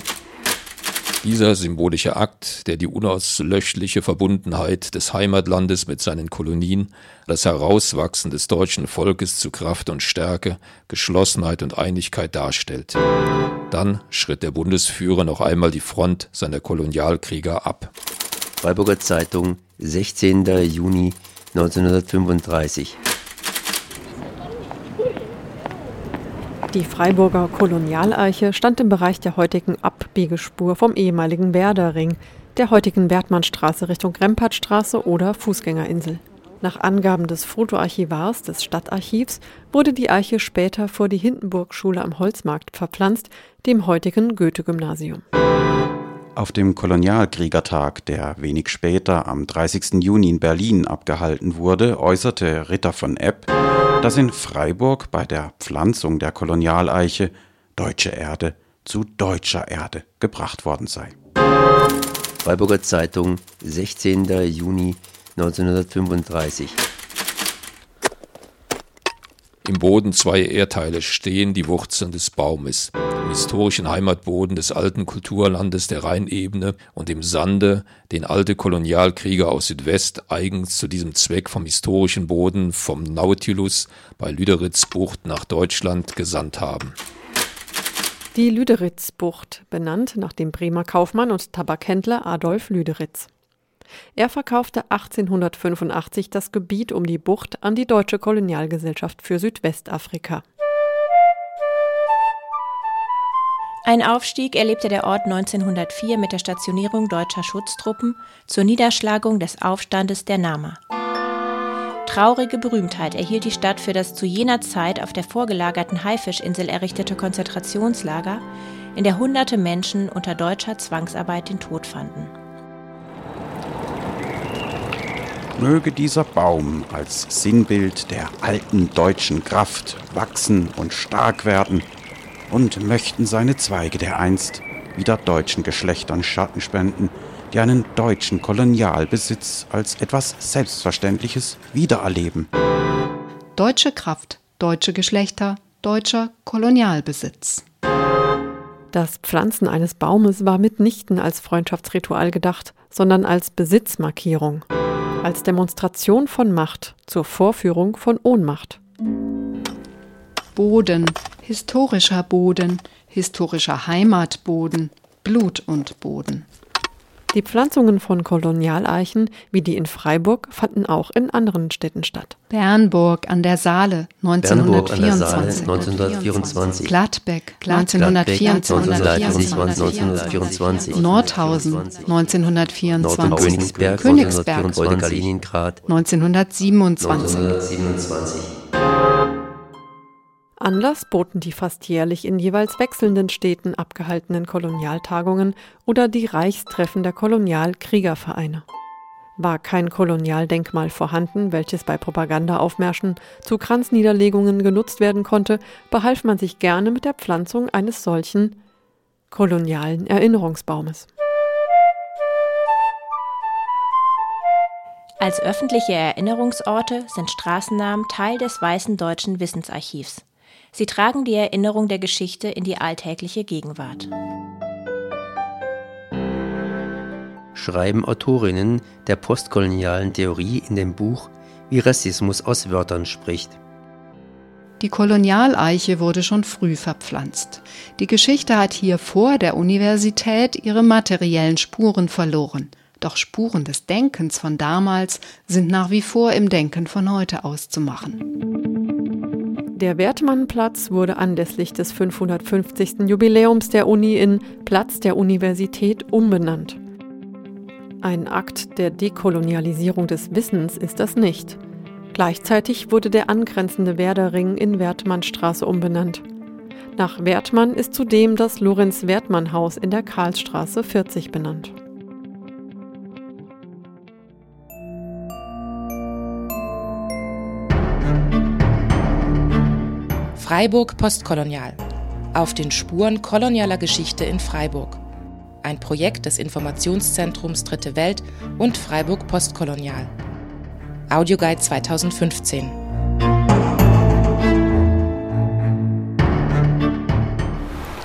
Dieser symbolische Akt, der die unauslöschliche Verbundenheit des Heimatlandes mit seinen Kolonien, das Herauswachsen des deutschen Volkes zu Kraft und Stärke, Geschlossenheit und Einigkeit darstellt. Dann schritt der Bundesführer noch einmal die Front seiner Kolonialkrieger ab. Freiburger Zeitung, 16. Juni 1935. Die Freiburger Kolonialeiche stand im Bereich der heutigen Abbiegespur vom ehemaligen Werderring, der heutigen Wertmannstraße Richtung Rempartstraße oder Fußgängerinsel. Nach Angaben des Fotoarchivars des Stadtarchivs wurde die Eiche später vor die Hindenburgschule am Holzmarkt verpflanzt, dem heutigen Goethe-Gymnasium. Auf dem Kolonialkriegertag, der wenig später am 30. Juni in Berlin abgehalten wurde, äußerte Ritter von Epp, dass in Freiburg bei der Pflanzung der Kolonialeiche deutsche Erde zu deutscher Erde gebracht worden sei. Freiburger Zeitung, 16. Juni 1935. Im Boden zwei Erdteile stehen die Wurzeln des Baumes. Im historischen Heimatboden des alten Kulturlandes der Rheinebene und im Sande, den alte Kolonialkrieger aus Südwest eigens zu diesem Zweck vom historischen Boden vom Nautilus bei Lüderitzbucht nach Deutschland gesandt haben. Die Lüderitzbucht, benannt nach dem Bremer Kaufmann und Tabakhändler Adolf Lüderitz. Er verkaufte 1885 das Gebiet um die Bucht an die Deutsche Kolonialgesellschaft für Südwestafrika. Ein Aufstieg erlebte der Ort 1904 mit der Stationierung deutscher Schutztruppen zur Niederschlagung des Aufstandes der Nama. Traurige Berühmtheit erhielt die Stadt für das zu jener Zeit auf der vorgelagerten Haifischinsel errichtete Konzentrationslager, in der hunderte Menschen unter deutscher Zwangsarbeit den Tod fanden. Möge dieser Baum als Sinnbild der alten deutschen Kraft wachsen und stark werden, und möchten seine Zweige dereinst wieder deutschen Geschlechtern Schatten spenden, die einen deutschen Kolonialbesitz als etwas Selbstverständliches wiedererleben. Deutsche Kraft, deutsche Geschlechter, deutscher Kolonialbesitz. Das Pflanzen eines Baumes war mitnichten als Freundschaftsritual gedacht, sondern als Besitzmarkierung als Demonstration von Macht zur Vorführung von Ohnmacht. Boden, historischer Boden, historischer Heimatboden, Blut und Boden. Die Pflanzungen von Kolonialeichen, wie die in Freiburg, fanden auch in anderen Städten statt. Bernburg an der Saale 1924. 1924. Gladbeck 1924. 1924. Nordhausen 1924. Königsberg, Königsberg Kaliningrad 1927. 1927. Anlass boten die fast jährlich in jeweils wechselnden Städten abgehaltenen Kolonialtagungen oder die Reichstreffen der Kolonialkriegervereine. War kein Kolonialdenkmal vorhanden, welches bei Propagandaaufmärschen zu Kranzniederlegungen genutzt werden konnte, behalf man sich gerne mit der Pflanzung eines solchen kolonialen Erinnerungsbaumes. Als öffentliche Erinnerungsorte sind Straßennamen Teil des Weißen Deutschen Wissensarchivs. Sie tragen die Erinnerung der Geschichte in die alltägliche Gegenwart. Schreiben Autorinnen der postkolonialen Theorie in dem Buch Wie Rassismus aus Wörtern spricht. Die Kolonialeiche wurde schon früh verpflanzt. Die Geschichte hat hier vor der Universität ihre materiellen Spuren verloren. Doch Spuren des Denkens von damals sind nach wie vor im Denken von heute auszumachen. Der Wertmannplatz wurde anlässlich des 550. Jubiläums der Uni in Platz der Universität umbenannt. Ein Akt der Dekolonialisierung des Wissens ist das nicht. Gleichzeitig wurde der angrenzende Werderring in Wertmannstraße umbenannt. Nach Wertmann ist zudem das Lorenz-Wertmann-Haus in der Karlsstraße 40 benannt. Freiburg postkolonial. Auf den Spuren kolonialer Geschichte in Freiburg. Ein Projekt des Informationszentrums Dritte Welt und Freiburg postkolonial. Audioguide 2015.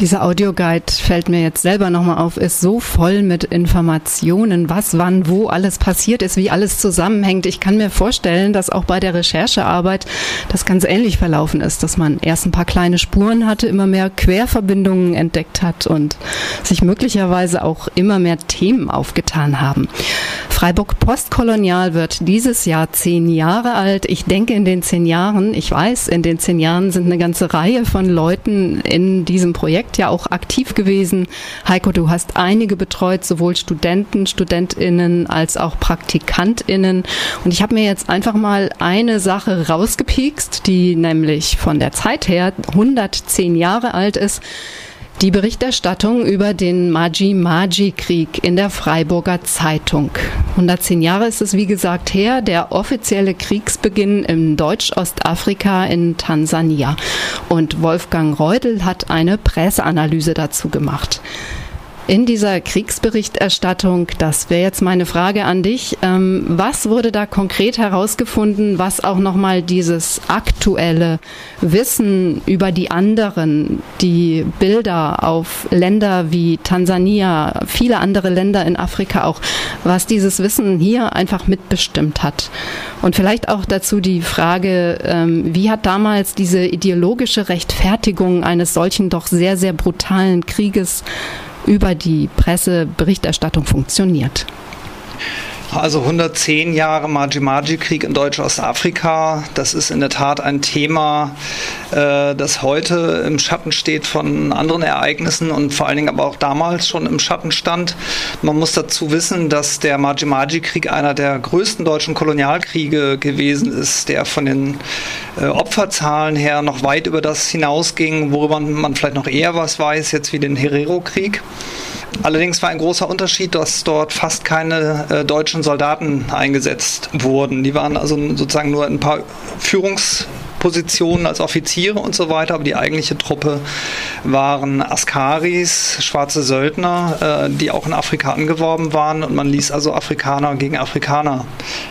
Dieser Audioguide fällt mir jetzt selber nochmal auf, ist so voll mit Informationen, was, wann, wo alles passiert ist, wie alles zusammenhängt. Ich kann mir vorstellen, dass auch bei der Recherchearbeit das ganz ähnlich verlaufen ist, dass man erst ein paar kleine Spuren hatte, immer mehr Querverbindungen entdeckt hat und sich möglicherweise auch immer mehr Themen aufgetan haben. Freiburg Postkolonial wird dieses Jahr zehn Jahre alt. Ich denke, in den zehn Jahren, ich weiß, in den zehn Jahren sind eine ganze Reihe von Leuten in diesem Projekt Projekt ja auch aktiv gewesen. Heiko, du hast einige betreut, sowohl Studenten, Studentinnen als auch Praktikantinnen. Und ich habe mir jetzt einfach mal eine Sache rausgepiekst, die nämlich von der Zeit her 110 Jahre alt ist. Die Berichterstattung über den Maji-Maji-Krieg in der Freiburger Zeitung. 110 Jahre ist es wie gesagt her, der offizielle Kriegsbeginn im Deutsch-Ostafrika in Tansania. Und Wolfgang Reudel hat eine Presseanalyse dazu gemacht. In dieser Kriegsberichterstattung, das wäre jetzt meine Frage an dich, ähm, was wurde da konkret herausgefunden, was auch nochmal dieses aktuelle Wissen über die anderen, die Bilder auf Länder wie Tansania, viele andere Länder in Afrika auch, was dieses Wissen hier einfach mitbestimmt hat? Und vielleicht auch dazu die Frage, ähm, wie hat damals diese ideologische Rechtfertigung eines solchen doch sehr, sehr brutalen Krieges über die Presseberichterstattung funktioniert. Also 110 Jahre Maji-Maji-Krieg in Deutsch-Ostafrika, das ist in der Tat ein Thema, äh, das heute im Schatten steht von anderen Ereignissen und vor allen Dingen aber auch damals schon im Schatten stand. Man muss dazu wissen, dass der Maji-Maji-Krieg einer der größten deutschen Kolonialkriege gewesen ist, der von den äh, Opferzahlen her noch weit über das hinausging, worüber man vielleicht noch eher was weiß, jetzt wie den Herero-Krieg. Allerdings war ein großer Unterschied, dass dort fast keine äh, deutschen Soldaten eingesetzt wurden. Die waren also sozusagen nur ein paar Führungs Positionen als Offiziere und so weiter, aber die eigentliche Truppe waren Askaris, schwarze Söldner, äh, die auch in Afrika angeworben waren und man ließ also Afrikaner gegen Afrikaner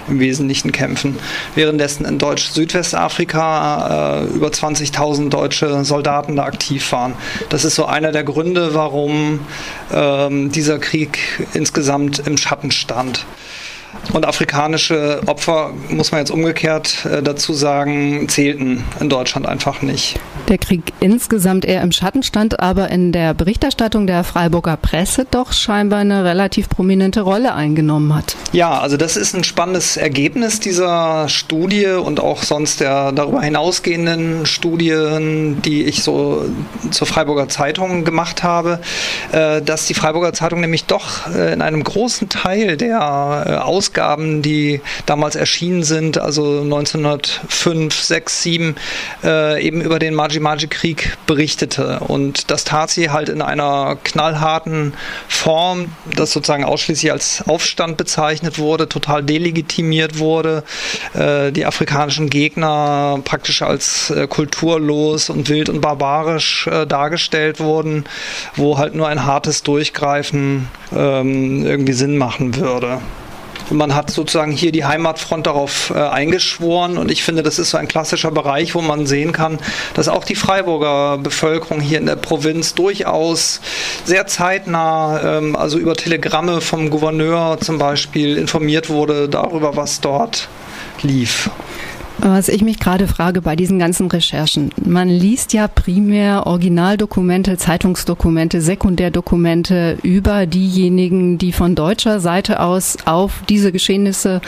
im Wesentlichen kämpfen. Währenddessen in Deutsch-Südwestafrika äh, über 20.000 deutsche Soldaten da aktiv waren. Das ist so einer der Gründe, warum ähm, dieser Krieg insgesamt im Schatten stand. Und afrikanische Opfer, muss man jetzt umgekehrt äh, dazu sagen, zählten in Deutschland einfach nicht. Der Krieg insgesamt eher im Schatten stand, aber in der Berichterstattung der Freiburger Presse doch scheinbar eine relativ prominente Rolle eingenommen hat. Ja, also das ist ein spannendes Ergebnis dieser Studie und auch sonst der darüber hinausgehenden Studien, die ich so zur Freiburger Zeitung gemacht habe, äh, dass die Freiburger Zeitung nämlich doch äh, in einem großen Teil der Aus Ausgaben, die damals erschienen sind, also 1905, 6, 7, äh, eben über den Maji-Maji-Krieg berichtete. Und das tat sie halt in einer knallharten Form, das sozusagen ausschließlich als Aufstand bezeichnet wurde, total delegitimiert wurde, äh, die afrikanischen Gegner praktisch als äh, kulturlos und wild und barbarisch äh, dargestellt wurden, wo halt nur ein hartes Durchgreifen ähm, irgendwie Sinn machen würde. Man hat sozusagen hier die Heimatfront darauf äh, eingeschworen. Und ich finde, das ist so ein klassischer Bereich, wo man sehen kann, dass auch die Freiburger Bevölkerung hier in der Provinz durchaus sehr zeitnah, ähm, also über Telegramme vom Gouverneur zum Beispiel, informiert wurde darüber, was dort lief. Was ich mich gerade frage bei diesen ganzen Recherchen, man liest ja primär Originaldokumente, Zeitungsdokumente, Sekundärdokumente über diejenigen, die von deutscher Seite aus auf diese Geschehnisse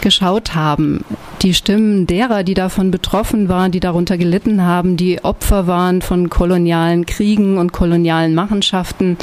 geschaut haben. Die Stimmen derer, die davon betroffen waren, die darunter gelitten haben, die Opfer waren von kolonialen Kriegen und kolonialen Machenschaften,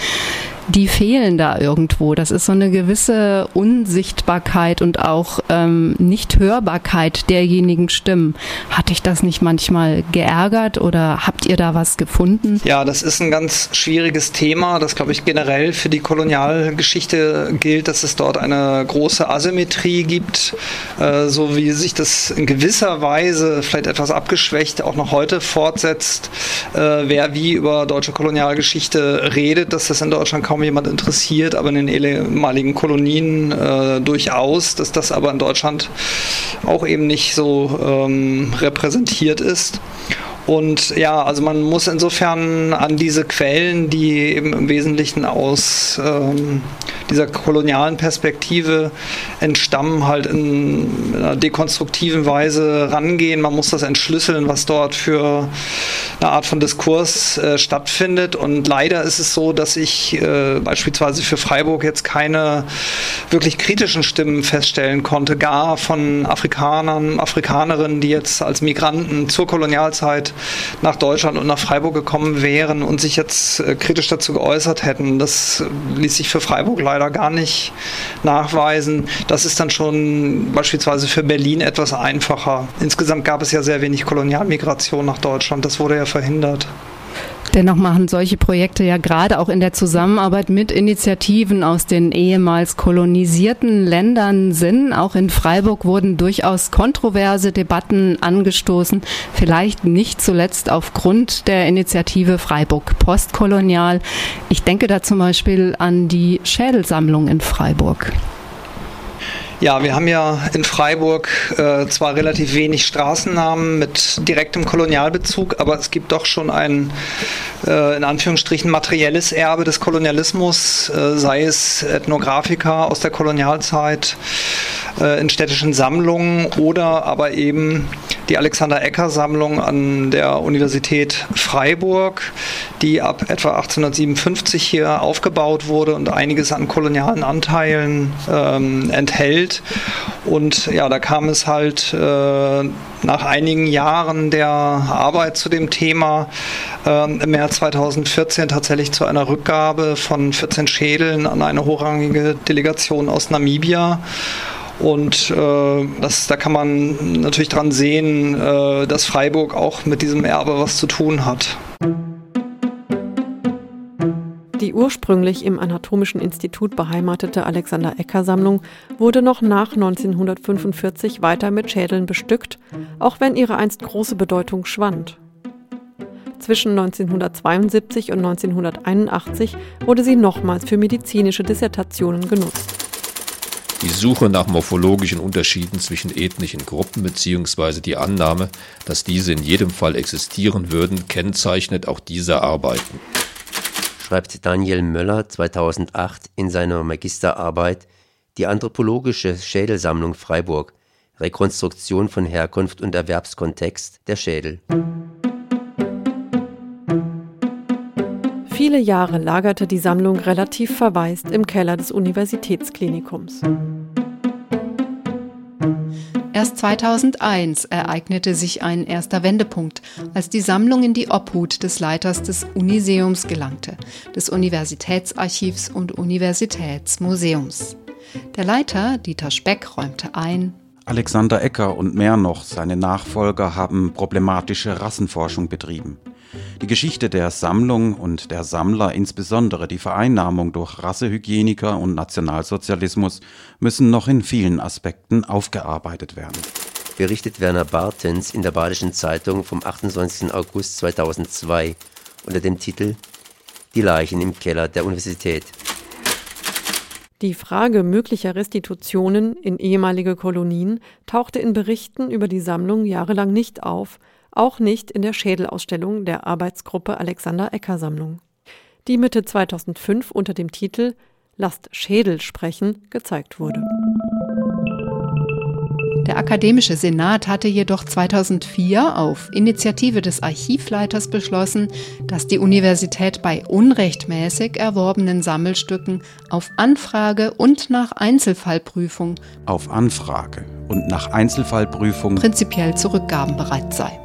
die fehlen da irgendwo. Das ist so eine gewisse Unsichtbarkeit und auch ähm, Nichthörbarkeit derjenigen Stimmen. Hat dich das nicht manchmal geärgert oder habt ihr da was gefunden? Ja, das ist ein ganz schwieriges Thema, das glaube ich generell für die Kolonialgeschichte gilt, dass es dort eine große Asymmetrie gibt, äh, so wie sich das in gewisser Weise vielleicht etwas abgeschwächt auch noch heute fortsetzt, äh, wer wie über deutsche Kolonialgeschichte redet, dass das in Deutschland kaum kaum jemand interessiert, aber in den ehemaligen Kolonien äh, durchaus, dass das aber in Deutschland auch eben nicht so ähm, repräsentiert ist. Und ja, also man muss insofern an diese Quellen, die eben im Wesentlichen aus ähm, dieser kolonialen Perspektive entstammen, halt in einer dekonstruktiven Weise rangehen. Man muss das entschlüsseln, was dort für eine Art von Diskurs äh, stattfindet. Und leider ist es so, dass ich äh, beispielsweise für Freiburg jetzt keine wirklich kritischen Stimmen feststellen konnte, gar von Afrikanern, Afrikanerinnen, die jetzt als Migranten zur Kolonialzeit nach Deutschland und nach Freiburg gekommen wären und sich jetzt äh, kritisch dazu geäußert hätten. Das ließ sich für Freiburg leider gar nicht nachweisen. Das ist dann schon beispielsweise für Berlin etwas einfacher. Insgesamt gab es ja sehr wenig Kolonialmigration nach Deutschland. Das wurde ja verhindert. Dennoch machen solche Projekte ja gerade auch in der Zusammenarbeit mit Initiativen aus den ehemals kolonisierten Ländern Sinn. Auch in Freiburg wurden durchaus kontroverse Debatten angestoßen, vielleicht nicht zuletzt aufgrund der Initiative Freiburg Postkolonial. Ich denke da zum Beispiel an die Schädelsammlung in Freiburg. Ja, wir haben ja in Freiburg äh, zwar relativ wenig Straßennamen mit direktem Kolonialbezug, aber es gibt doch schon ein äh, in Anführungsstrichen materielles Erbe des Kolonialismus, äh, sei es Ethnographiker aus der Kolonialzeit äh, in städtischen Sammlungen oder aber eben die Alexander Ecker Sammlung an der Universität Freiburg, die ab etwa 1857 hier aufgebaut wurde und einiges an kolonialen Anteilen ähm, enthält. Und ja, da kam es halt äh, nach einigen Jahren der Arbeit zu dem Thema äh, im März 2014 tatsächlich zu einer Rückgabe von 14 Schädeln an eine hochrangige Delegation aus Namibia. Und äh, das, da kann man natürlich dran sehen, äh, dass Freiburg auch mit diesem Erbe was zu tun hat. Die ursprünglich im Anatomischen Institut beheimatete Alexander Ecker Sammlung wurde noch nach 1945 weiter mit Schädeln bestückt, auch wenn ihre einst große Bedeutung schwand. Zwischen 1972 und 1981 wurde sie nochmals für medizinische Dissertationen genutzt. Die Suche nach morphologischen Unterschieden zwischen ethnischen Gruppen bzw. die Annahme, dass diese in jedem Fall existieren würden, kennzeichnet auch diese Arbeiten. Schreibt Daniel Möller 2008 in seiner Magisterarbeit Die anthropologische Schädelsammlung Freiburg Rekonstruktion von Herkunft und Erwerbskontext der Schädel. Viele Jahre lagerte die Sammlung relativ verwaist im Keller des Universitätsklinikums. Erst 2001 ereignete sich ein erster Wendepunkt, als die Sammlung in die Obhut des Leiters des Uniseums gelangte, des Universitätsarchivs und Universitätsmuseums. Der Leiter, Dieter Speck, räumte ein, Alexander Ecker und mehr noch, seine Nachfolger, haben problematische Rassenforschung betrieben. Die Geschichte der Sammlung und der Sammler, insbesondere die Vereinnahmung durch Rassehygieniker und Nationalsozialismus, müssen noch in vielen Aspekten aufgearbeitet werden. Berichtet Werner Bartens in der Badischen Zeitung vom 28. August 2002 unter dem Titel Die Leichen im Keller der Universität. Die Frage möglicher Restitutionen in ehemalige Kolonien tauchte in Berichten über die Sammlung jahrelang nicht auf, auch nicht in der Schädelausstellung der Arbeitsgruppe Alexander Ecker Sammlung, die Mitte 2005 unter dem Titel Lasst Schädel sprechen gezeigt wurde. Der Akademische Senat hatte jedoch 2004 auf Initiative des Archivleiters beschlossen, dass die Universität bei unrechtmäßig erworbenen Sammelstücken auf Anfrage und nach Einzelfallprüfung auf Anfrage und nach Einzelfallprüfung prinzipiell zu Rückgaben bereit sei.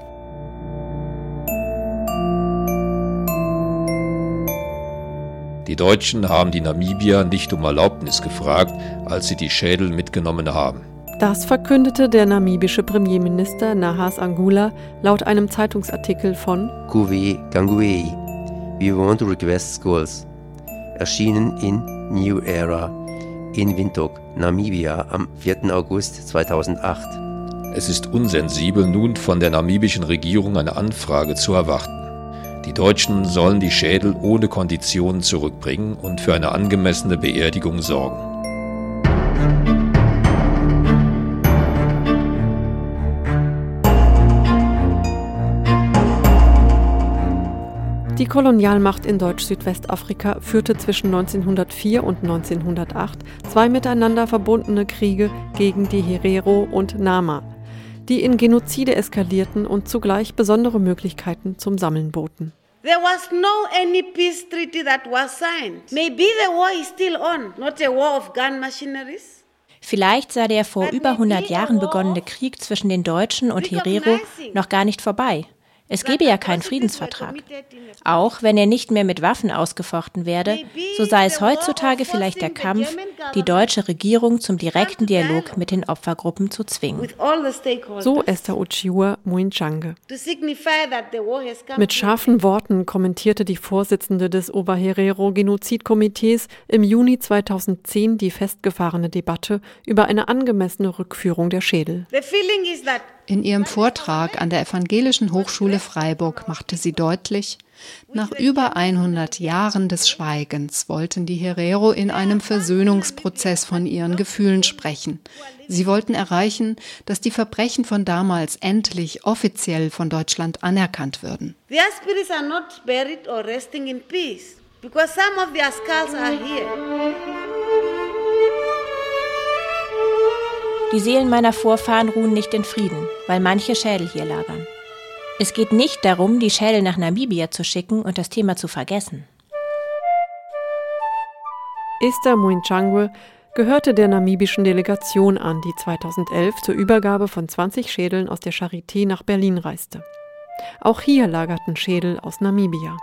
Die Deutschen haben die Namibier nicht um Erlaubnis gefragt, als sie die Schädel mitgenommen haben. Das verkündete der namibische Premierminister Nahas Angula laut einem Zeitungsartikel von Kuwe Ganguei. We want to request schools. Erschienen in New Era in Windhoek, Namibia am 4. August 2008. Es ist unsensibel, nun von der namibischen Regierung eine Anfrage zu erwarten. Die Deutschen sollen die Schädel ohne Konditionen zurückbringen und für eine angemessene Beerdigung sorgen. Die Kolonialmacht in Deutsch-Südwestafrika führte zwischen 1904 und 1908 zwei miteinander verbundene Kriege gegen die Herero und Nama, die in Genozide eskalierten und zugleich besondere Möglichkeiten zum Sammeln boten. There was no any peace treaty that was signed. Maybe the war is still on, not a war of gun machineries. Vielleicht sei der vor über 100 Jahren begonnene Krieg zwischen den Deutschen und Herero noch gar nicht vorbei. Es gebe ja keinen Friedensvertrag. Auch wenn er nicht mehr mit Waffen ausgefochten werde, so sei es heutzutage vielleicht der Kampf, die deutsche Regierung zum direkten Dialog mit den Opfergruppen zu zwingen. So Esther Uchiua Muinchange. Mit scharfen Worten kommentierte die Vorsitzende des Oberherero-Genozidkomitees im Juni 2010 die festgefahrene Debatte über eine angemessene Rückführung der Schädel. In ihrem Vortrag an der Evangelischen Hochschule Freiburg machte sie deutlich, nach über 100 Jahren des Schweigens wollten die Herero in einem Versöhnungsprozess von ihren Gefühlen sprechen. Sie wollten erreichen, dass die Verbrechen von damals endlich offiziell von Deutschland anerkannt würden. Their spirits are not buried or in peace because some of their skulls are. Die Seelen meiner Vorfahren ruhen nicht in Frieden, weil manche Schädel hier lagern. Es geht nicht darum, die Schädel nach Namibia zu schicken und das Thema zu vergessen. Esther Muinchangwe gehörte der namibischen Delegation an, die 2011 zur Übergabe von 20 Schädeln aus der Charité nach Berlin reiste. Auch hier lagerten Schädel aus Namibia.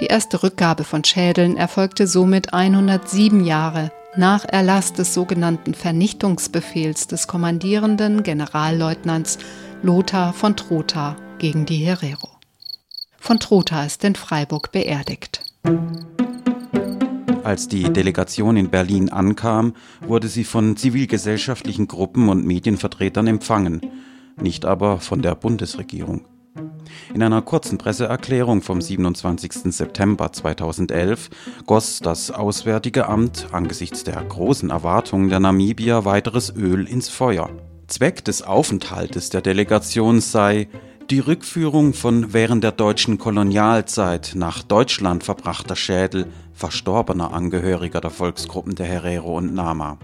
Die erste Rückgabe von Schädeln erfolgte somit 107 Jahre nach Erlass des sogenannten Vernichtungsbefehls des kommandierenden Generalleutnants Lothar von Trotha gegen die Herero. Von Trotha ist in Freiburg beerdigt. Als die Delegation in Berlin ankam, wurde sie von zivilgesellschaftlichen Gruppen und Medienvertretern empfangen, nicht aber von der Bundesregierung. In einer kurzen Presseerklärung vom 27. September 2011 goss das Auswärtige Amt angesichts der großen Erwartungen der Namibier weiteres Öl ins Feuer. Zweck des Aufenthaltes der Delegation sei, die Rückführung von während der deutschen Kolonialzeit nach Deutschland verbrachter Schädel verstorbener Angehöriger der Volksgruppen der Herero und Nama.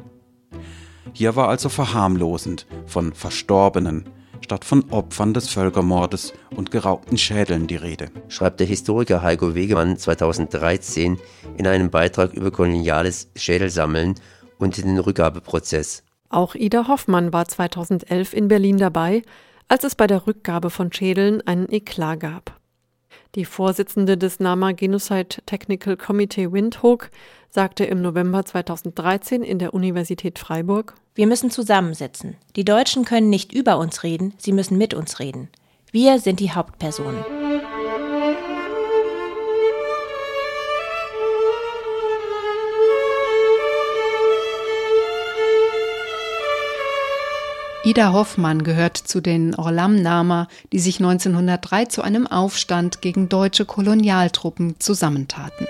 Hier war also verharmlosend von Verstorbenen statt von Opfern des Völkermordes und geraubten Schädeln die Rede. Schreibt der Historiker Heiko Wegemann 2013 in einem Beitrag über koloniales Schädelsammeln und den Rückgabeprozess. Auch Ida Hoffmann war 2011 in Berlin dabei, als es bei der Rückgabe von Schädeln einen Eklat gab. Die Vorsitzende des NAMA Genocide Technical Committee Windhoek sagte im November 2013 in der Universität Freiburg, Wir müssen zusammensitzen. Die Deutschen können nicht über uns reden, sie müssen mit uns reden. Wir sind die Hauptpersonen. Ida Hoffmann gehört zu den Orlam-Nama, die sich 1903 zu einem Aufstand gegen deutsche Kolonialtruppen zusammentaten.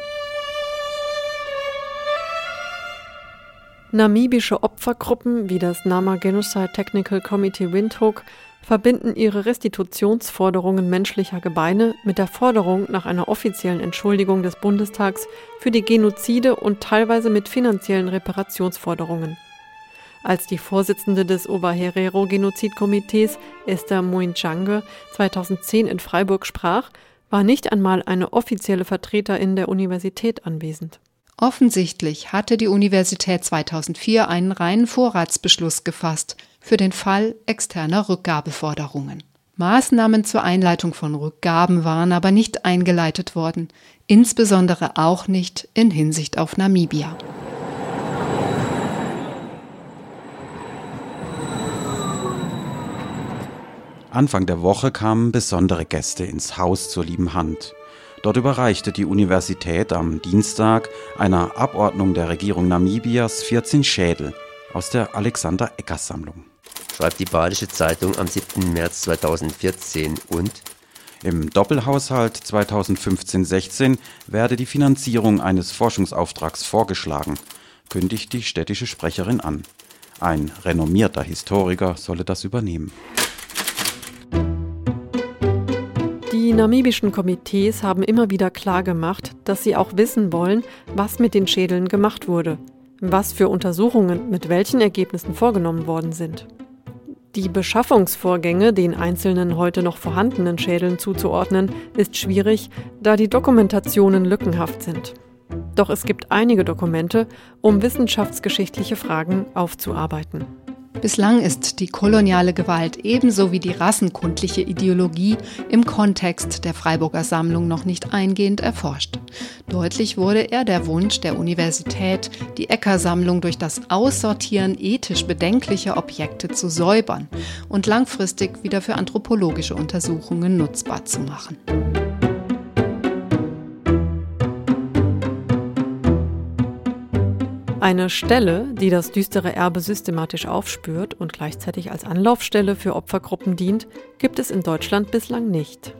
Namibische Opfergruppen wie das Nama Genocide Technical Committee Windhoek verbinden ihre Restitutionsforderungen menschlicher Gebeine mit der Forderung nach einer offiziellen Entschuldigung des Bundestags für die Genozide und teilweise mit finanziellen Reparationsforderungen. Als die Vorsitzende des Oberherero-Genozidkomitees Esther Muinchange 2010 in Freiburg sprach, war nicht einmal eine offizielle Vertreterin der Universität anwesend. Offensichtlich hatte die Universität 2004 einen reinen Vorratsbeschluss gefasst für den Fall externer Rückgabeforderungen. Maßnahmen zur Einleitung von Rückgaben waren aber nicht eingeleitet worden, insbesondere auch nicht in Hinsicht auf Namibia. Anfang der Woche kamen besondere Gäste ins Haus zur lieben Hand. Dort überreichte die Universität am Dienstag einer Abordnung der Regierung Namibias 14 Schädel aus der Alexander Eckers Sammlung. Schreibt die Badische Zeitung am 7. März 2014 und Im Doppelhaushalt 2015-16 werde die Finanzierung eines Forschungsauftrags vorgeschlagen, kündigt die städtische Sprecherin an. Ein renommierter Historiker solle das übernehmen. Die namibischen Komitees haben immer wieder klargemacht, dass sie auch wissen wollen, was mit den Schädeln gemacht wurde, was für Untersuchungen mit welchen Ergebnissen vorgenommen worden sind. Die Beschaffungsvorgänge den einzelnen heute noch vorhandenen Schädeln zuzuordnen, ist schwierig, da die Dokumentationen lückenhaft sind. Doch es gibt einige Dokumente, um wissenschaftsgeschichtliche Fragen aufzuarbeiten. Bislang ist die koloniale Gewalt ebenso wie die rassenkundliche Ideologie im Kontext der Freiburger Sammlung noch nicht eingehend erforscht. Deutlich wurde er der Wunsch der Universität, die Ecker-Sammlung durch das Aussortieren ethisch bedenklicher Objekte zu säubern und langfristig wieder für anthropologische Untersuchungen nutzbar zu machen. Eine Stelle, die das düstere Erbe systematisch aufspürt und gleichzeitig als Anlaufstelle für Opfergruppen dient, gibt es in Deutschland bislang nicht.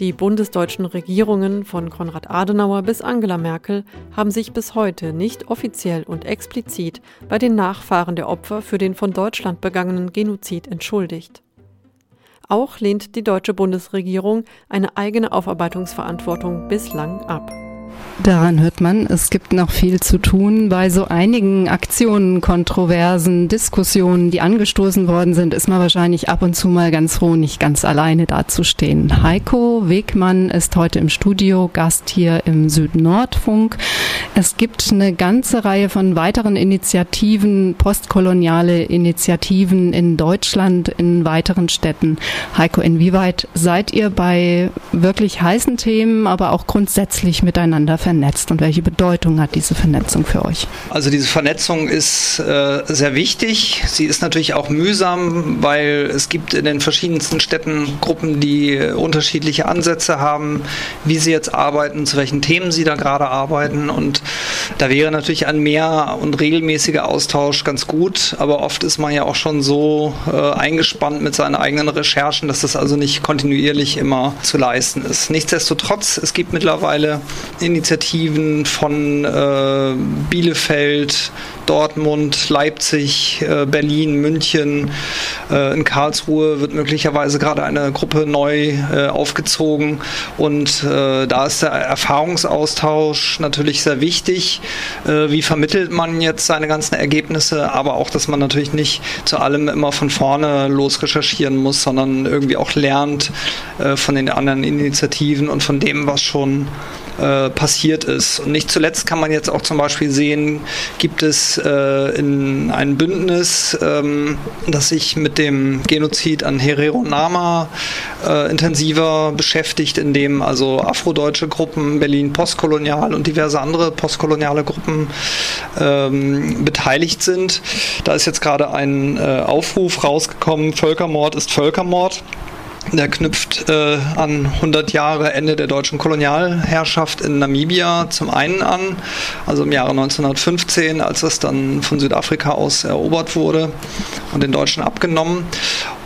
Die bundesdeutschen Regierungen von Konrad Adenauer bis Angela Merkel haben sich bis heute nicht offiziell und explizit bei den Nachfahren der Opfer für den von Deutschland begangenen Genozid entschuldigt. Auch lehnt die deutsche Bundesregierung eine eigene Aufarbeitungsverantwortung bislang ab. Daran hört man, es gibt noch viel zu tun. Bei so einigen Aktionen, Kontroversen, Diskussionen, die angestoßen worden sind, ist man wahrscheinlich ab und zu mal ganz froh, nicht ganz alleine dazustehen. Heiko Wegmann ist heute im Studio, Gast hier im Südnordfunk. Es gibt eine ganze Reihe von weiteren Initiativen, postkoloniale Initiativen in Deutschland, in weiteren Städten. Heiko, inwieweit seid ihr bei wirklich heißen Themen, aber auch grundsätzlich miteinander vernetzt und welche Bedeutung hat diese Vernetzung für euch? Also diese Vernetzung ist äh, sehr wichtig. Sie ist natürlich auch mühsam, weil es gibt in den verschiedensten Städten Gruppen, die unterschiedliche Ansätze haben, wie sie jetzt arbeiten, zu welchen Themen sie da gerade arbeiten. Und da wäre natürlich ein mehr und regelmäßiger Austausch ganz gut. Aber oft ist man ja auch schon so äh, eingespannt mit seinen eigenen Recherchen, dass das also nicht kontinuierlich immer zu leisten ist. Nichtsdestotrotz, es gibt mittlerweile Initiativen, von äh, Bielefeld, Dortmund, Leipzig, äh, Berlin, München. Äh, in Karlsruhe wird möglicherweise gerade eine Gruppe neu äh, aufgezogen und da ist der Erfahrungsaustausch natürlich sehr wichtig. Wie vermittelt man jetzt seine ganzen Ergebnisse, aber auch, dass man natürlich nicht zu allem immer von vorne los recherchieren muss, sondern irgendwie auch lernt von den anderen Initiativen und von dem, was schon äh, passiert ist. Und nicht zuletzt kann man jetzt auch zum Beispiel sehen, gibt es äh, in ein Bündnis, ähm, das sich mit dem Genozid an Herero Nama äh, intensiver beschäftigt, in dem also afrodeutsche Gruppen, Berlin postkolonial und diverse andere postkoloniale Gruppen ähm, beteiligt sind. Da ist jetzt gerade ein äh, Aufruf rausgekommen, Völkermord ist Völkermord. Der knüpft äh, an 100 Jahre Ende der deutschen Kolonialherrschaft in Namibia zum einen an, also im Jahre 1915, als es dann von Südafrika aus erobert wurde und den Deutschen abgenommen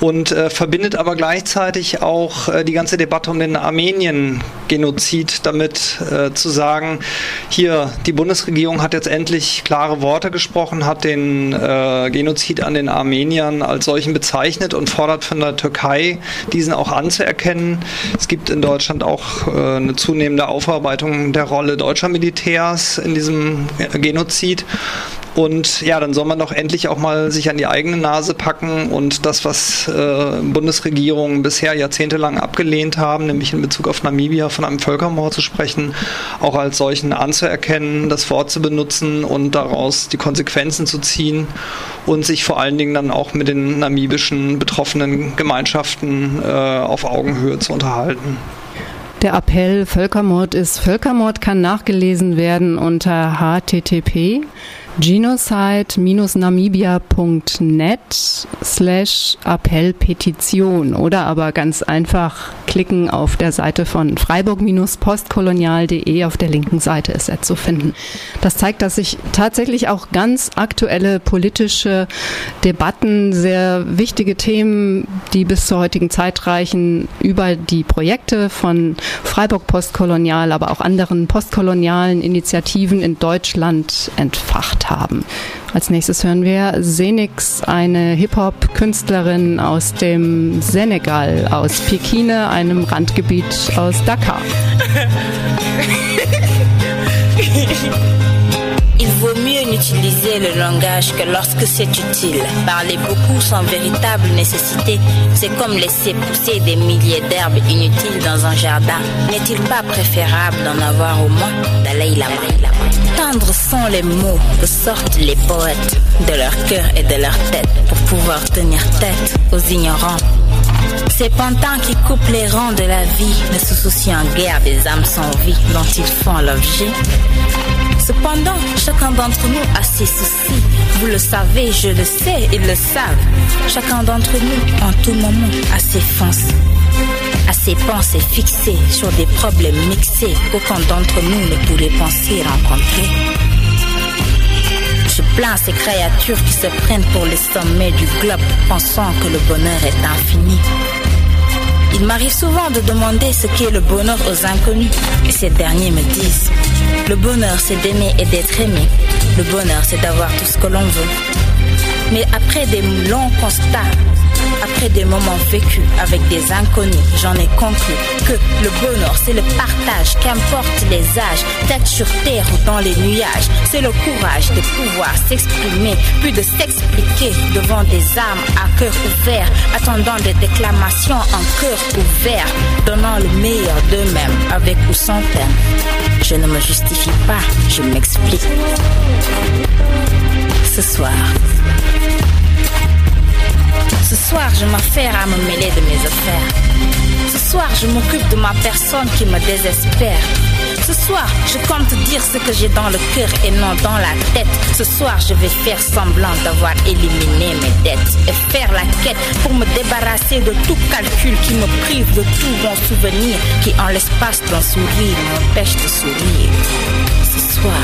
und äh, verbindet aber gleichzeitig auch äh, die ganze Debatte um den Armenien-Genozid damit äh, zu sagen, hier, die Bundesregierung hat jetzt endlich klare Worte gesprochen, hat den äh, Genozid an den Armeniern als solchen bezeichnet und fordert von der Türkei diesen Krisen auch anzuerkennen. Es gibt in Deutschland auch äh, eine zunehmende Aufarbeitung der Rolle deutscher Militärs in diesem Genozid. Und ja, dann soll man doch endlich auch mal sich an die eigene Nase packen und das, was äh, Bundesregierungen bisher jahrzehntelang abgelehnt haben, nämlich in Bezug auf Namibia von einem Völkermord zu sprechen, auch als solchen anzuerkennen, das Wort zu benutzen und daraus die Konsequenzen zu ziehen und sich vor allen Dingen dann auch mit den namibischen betroffenen Gemeinschaften äh, auf Augenhöhe zu unterhalten. Der Appell Völkermord ist Völkermord kann nachgelesen werden unter http genocide-namibia.net slash Appellpetition oder aber ganz einfach klicken auf der Seite von freiburg-postkolonial.de auf der linken Seite ist er zu finden. Das zeigt, dass sich tatsächlich auch ganz aktuelle politische Debatten, sehr wichtige Themen, die bis zur heutigen Zeit reichen, über die Projekte von Freiburg Postkolonial, aber auch anderen postkolonialen Initiativen in Deutschland entfacht haben. Als nächstes hören wir Senix, eine Hip-Hop-Künstlerin aus dem Senegal, aus Pikine, einem Randgebiet aus Dakar. Il vaut mieux n'utiliser le langage que lorsque c'est utile. Parler beaucoup sans véritable nécessité, c'est comme laisser pousser des milliers d'herbes inutiles dans un jardin. N'est-il pas préférable d'en avoir au moins? Dalai Lama Entendre sont les mots que sortent les poètes de leur cœur et de leur tête pour pouvoir tenir tête aux ignorants. Ces pantins qui coupent les rangs de la vie ne se soucient en guère des âmes sans vie dont ils font l'objet. Cependant, chacun d'entre nous a ses soucis. Vous le savez, je le sais, ils le savent. Chacun d'entre nous, en tout moment, a ses fances ses pensées fixées sur des problèmes mixés qu'aucun d'entre nous ne pourrait penser rencontrer. Je plains ces créatures qui se prennent pour les sommets du globe, pensant que le bonheur est infini. Il m'arrive souvent de demander ce qu'est le bonheur aux inconnus, et ces derniers me disent Le bonheur, c'est d'aimer et d'être aimé. Le bonheur, c'est d'avoir tout ce que l'on veut. Mais après des longs constats, après des moments vécus avec des inconnus, j'en ai conclu que le bonheur, c'est le partage, qu'importe les âges, tête sur terre ou dans les nuages. C'est le courage de pouvoir s'exprimer, puis de s'expliquer devant des âmes à cœur ouvert, attendant des déclamations en cœur ouvert, donnant le meilleur d'eux-mêmes, avec ou sans thème. Je ne me justifie pas, je m'explique. Ce soir, ce soir, je m'affaire à me mêler de mes affaires. Ce soir, je m'occupe de ma personne qui me désespère. Ce soir, je compte dire ce que j'ai dans le cœur et non dans la tête. Ce soir, je vais faire semblant d'avoir éliminé mes dettes et faire la quête pour me débarrasser de tout calcul qui me prive de tout bon souvenir qui, en l'espace d'un sourire, m'empêche de sourire. Ce soir,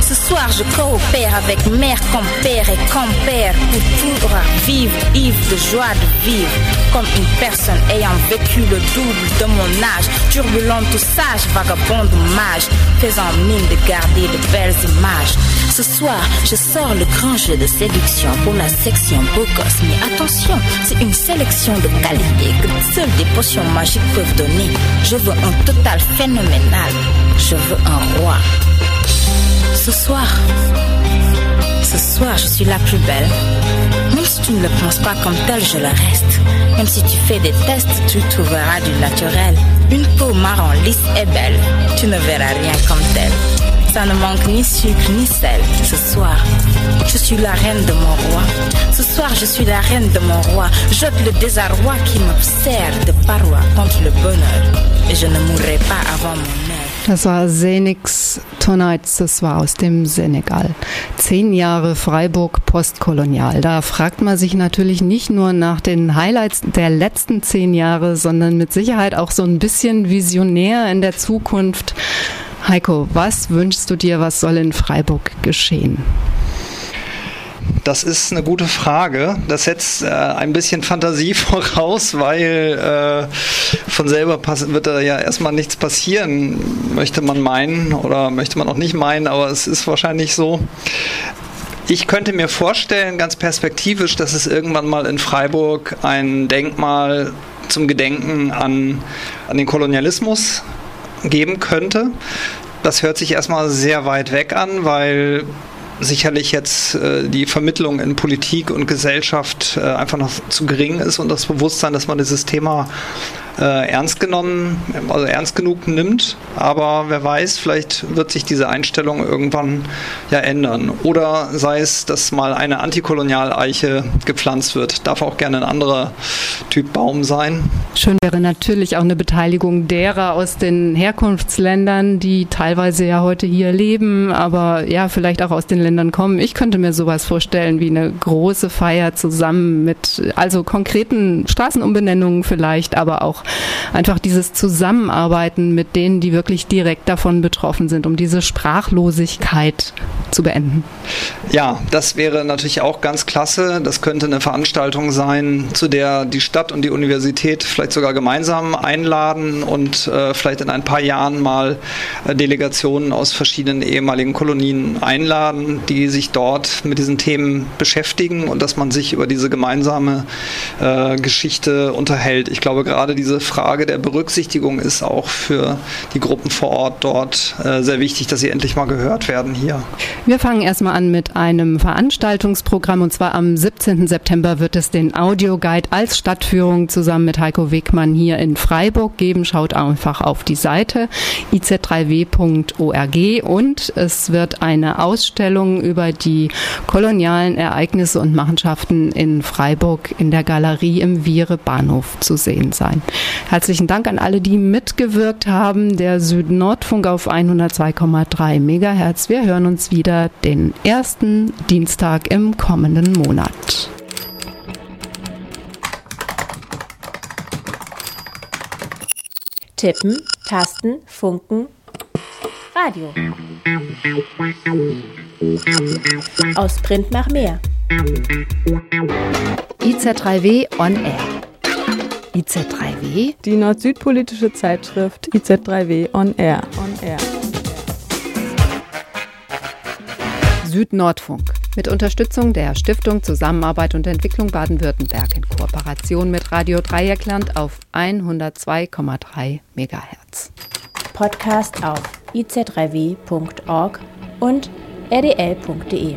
ce soir, je coopère avec mère, compère et compère pour pouvoir vivre, ivre de joie de vivre, comme une personne ayant vécu le double de mon âge, turbulente sage, vagabonde ou mage, faisant mine de garder de belles images. Ce soir, je sors le grand jeu de séduction pour la section beau gosse, mais attention, c'est une sélection de qualité que seules des potions magiques peuvent donner. Je veux un total phénoménal, je veux un roi. Ce soir, ce soir, je suis la plus belle. Même si tu ne le penses pas comme tel, je le reste. Même si tu fais des tests, tu trouveras du naturel. Une peau marron lisse et belle, tu ne verras rien comme tel. Ça ne manque ni sucre ni sel. Ce soir, je suis la reine de mon roi. Ce soir, je suis la reine de mon roi. Jette le désarroi qui m'observe de paroi contre le bonheur. Et je ne mourrai pas avant mon. Das war Senix Tonights, das war aus dem Senegal. Zehn Jahre Freiburg postkolonial. Da fragt man sich natürlich nicht nur nach den Highlights der letzten zehn Jahre, sondern mit Sicherheit auch so ein bisschen visionär in der Zukunft. Heiko, was wünschst du dir, was soll in Freiburg geschehen? Das ist eine gute Frage. Das setzt äh, ein bisschen Fantasie voraus, weil äh, von selber wird da ja erstmal nichts passieren, möchte man meinen oder möchte man auch nicht meinen, aber es ist wahrscheinlich so. Ich könnte mir vorstellen, ganz perspektivisch, dass es irgendwann mal in Freiburg ein Denkmal zum Gedenken an, an den Kolonialismus geben könnte. Das hört sich erstmal sehr weit weg an, weil sicherlich jetzt äh, die Vermittlung in Politik und Gesellschaft äh, einfach noch zu gering ist und das Bewusstsein, dass man dieses Thema äh, ernst genommen, also ernst genug nimmt. Aber wer weiß, vielleicht wird sich diese Einstellung irgendwann ja ändern. Oder sei es, dass mal eine Antikolonialeiche gepflanzt wird. Darf auch gerne ein anderer Typ Baum sein. Schön wäre natürlich auch eine Beteiligung derer aus den Herkunftsländern, die teilweise ja heute hier leben, aber ja, vielleicht auch aus den Ländern kommen. Ich könnte mir sowas vorstellen wie eine große Feier zusammen mit also konkreten Straßenumbenennungen vielleicht, aber auch einfach dieses Zusammenarbeiten mit denen, die wirklich direkt davon betroffen sind, um diese Sprachlosigkeit zu beenden. Ja, das wäre natürlich auch ganz klasse. Das könnte eine Veranstaltung sein, zu der die Stadt und die Universität vielleicht sogar gemeinsam einladen und äh, vielleicht in ein paar Jahren mal äh, Delegationen aus verschiedenen ehemaligen Kolonien einladen, die sich dort mit diesen Themen beschäftigen und dass man sich über diese gemeinsame äh, Geschichte unterhält. Ich glaube, gerade diese Frage der Berücksichtigung ist auch für die Gruppen vor Ort dort äh, sehr wichtig, dass sie endlich mal gehört werden hier. Wir fangen erstmal an mit einem Veranstaltungsprogramm und zwar am 17. September wird es den Audioguide als Stadtführung zusammen mit Heiko Wegmann hier in Freiburg geben. Schaut einfach auf die Seite iz3w.org und es wird eine Ausstellung über die kolonialen Ereignisse und Machenschaften in Freiburg in der Galerie im Viere Bahnhof zu sehen sein. Herzlichen Dank an alle, die mitgewirkt haben. Der Südnordfunk auf 102,3 Megahertz. Wir hören uns wieder den ersten Dienstag im kommenden Monat. Tippen, Tasten, Funken, Radio. Aus Print nach mehr. IZ3W on Air. IZ3W? Die nord-süd-politische Zeitschrift IZ3W on Air. On Air. Südnordfunk. Mit Unterstützung der Stiftung Zusammenarbeit und Entwicklung Baden-Württemberg in Kooperation mit Radio Dreieckland auf 102,3 MHz. Podcast auf iz3w.org und rdl.de.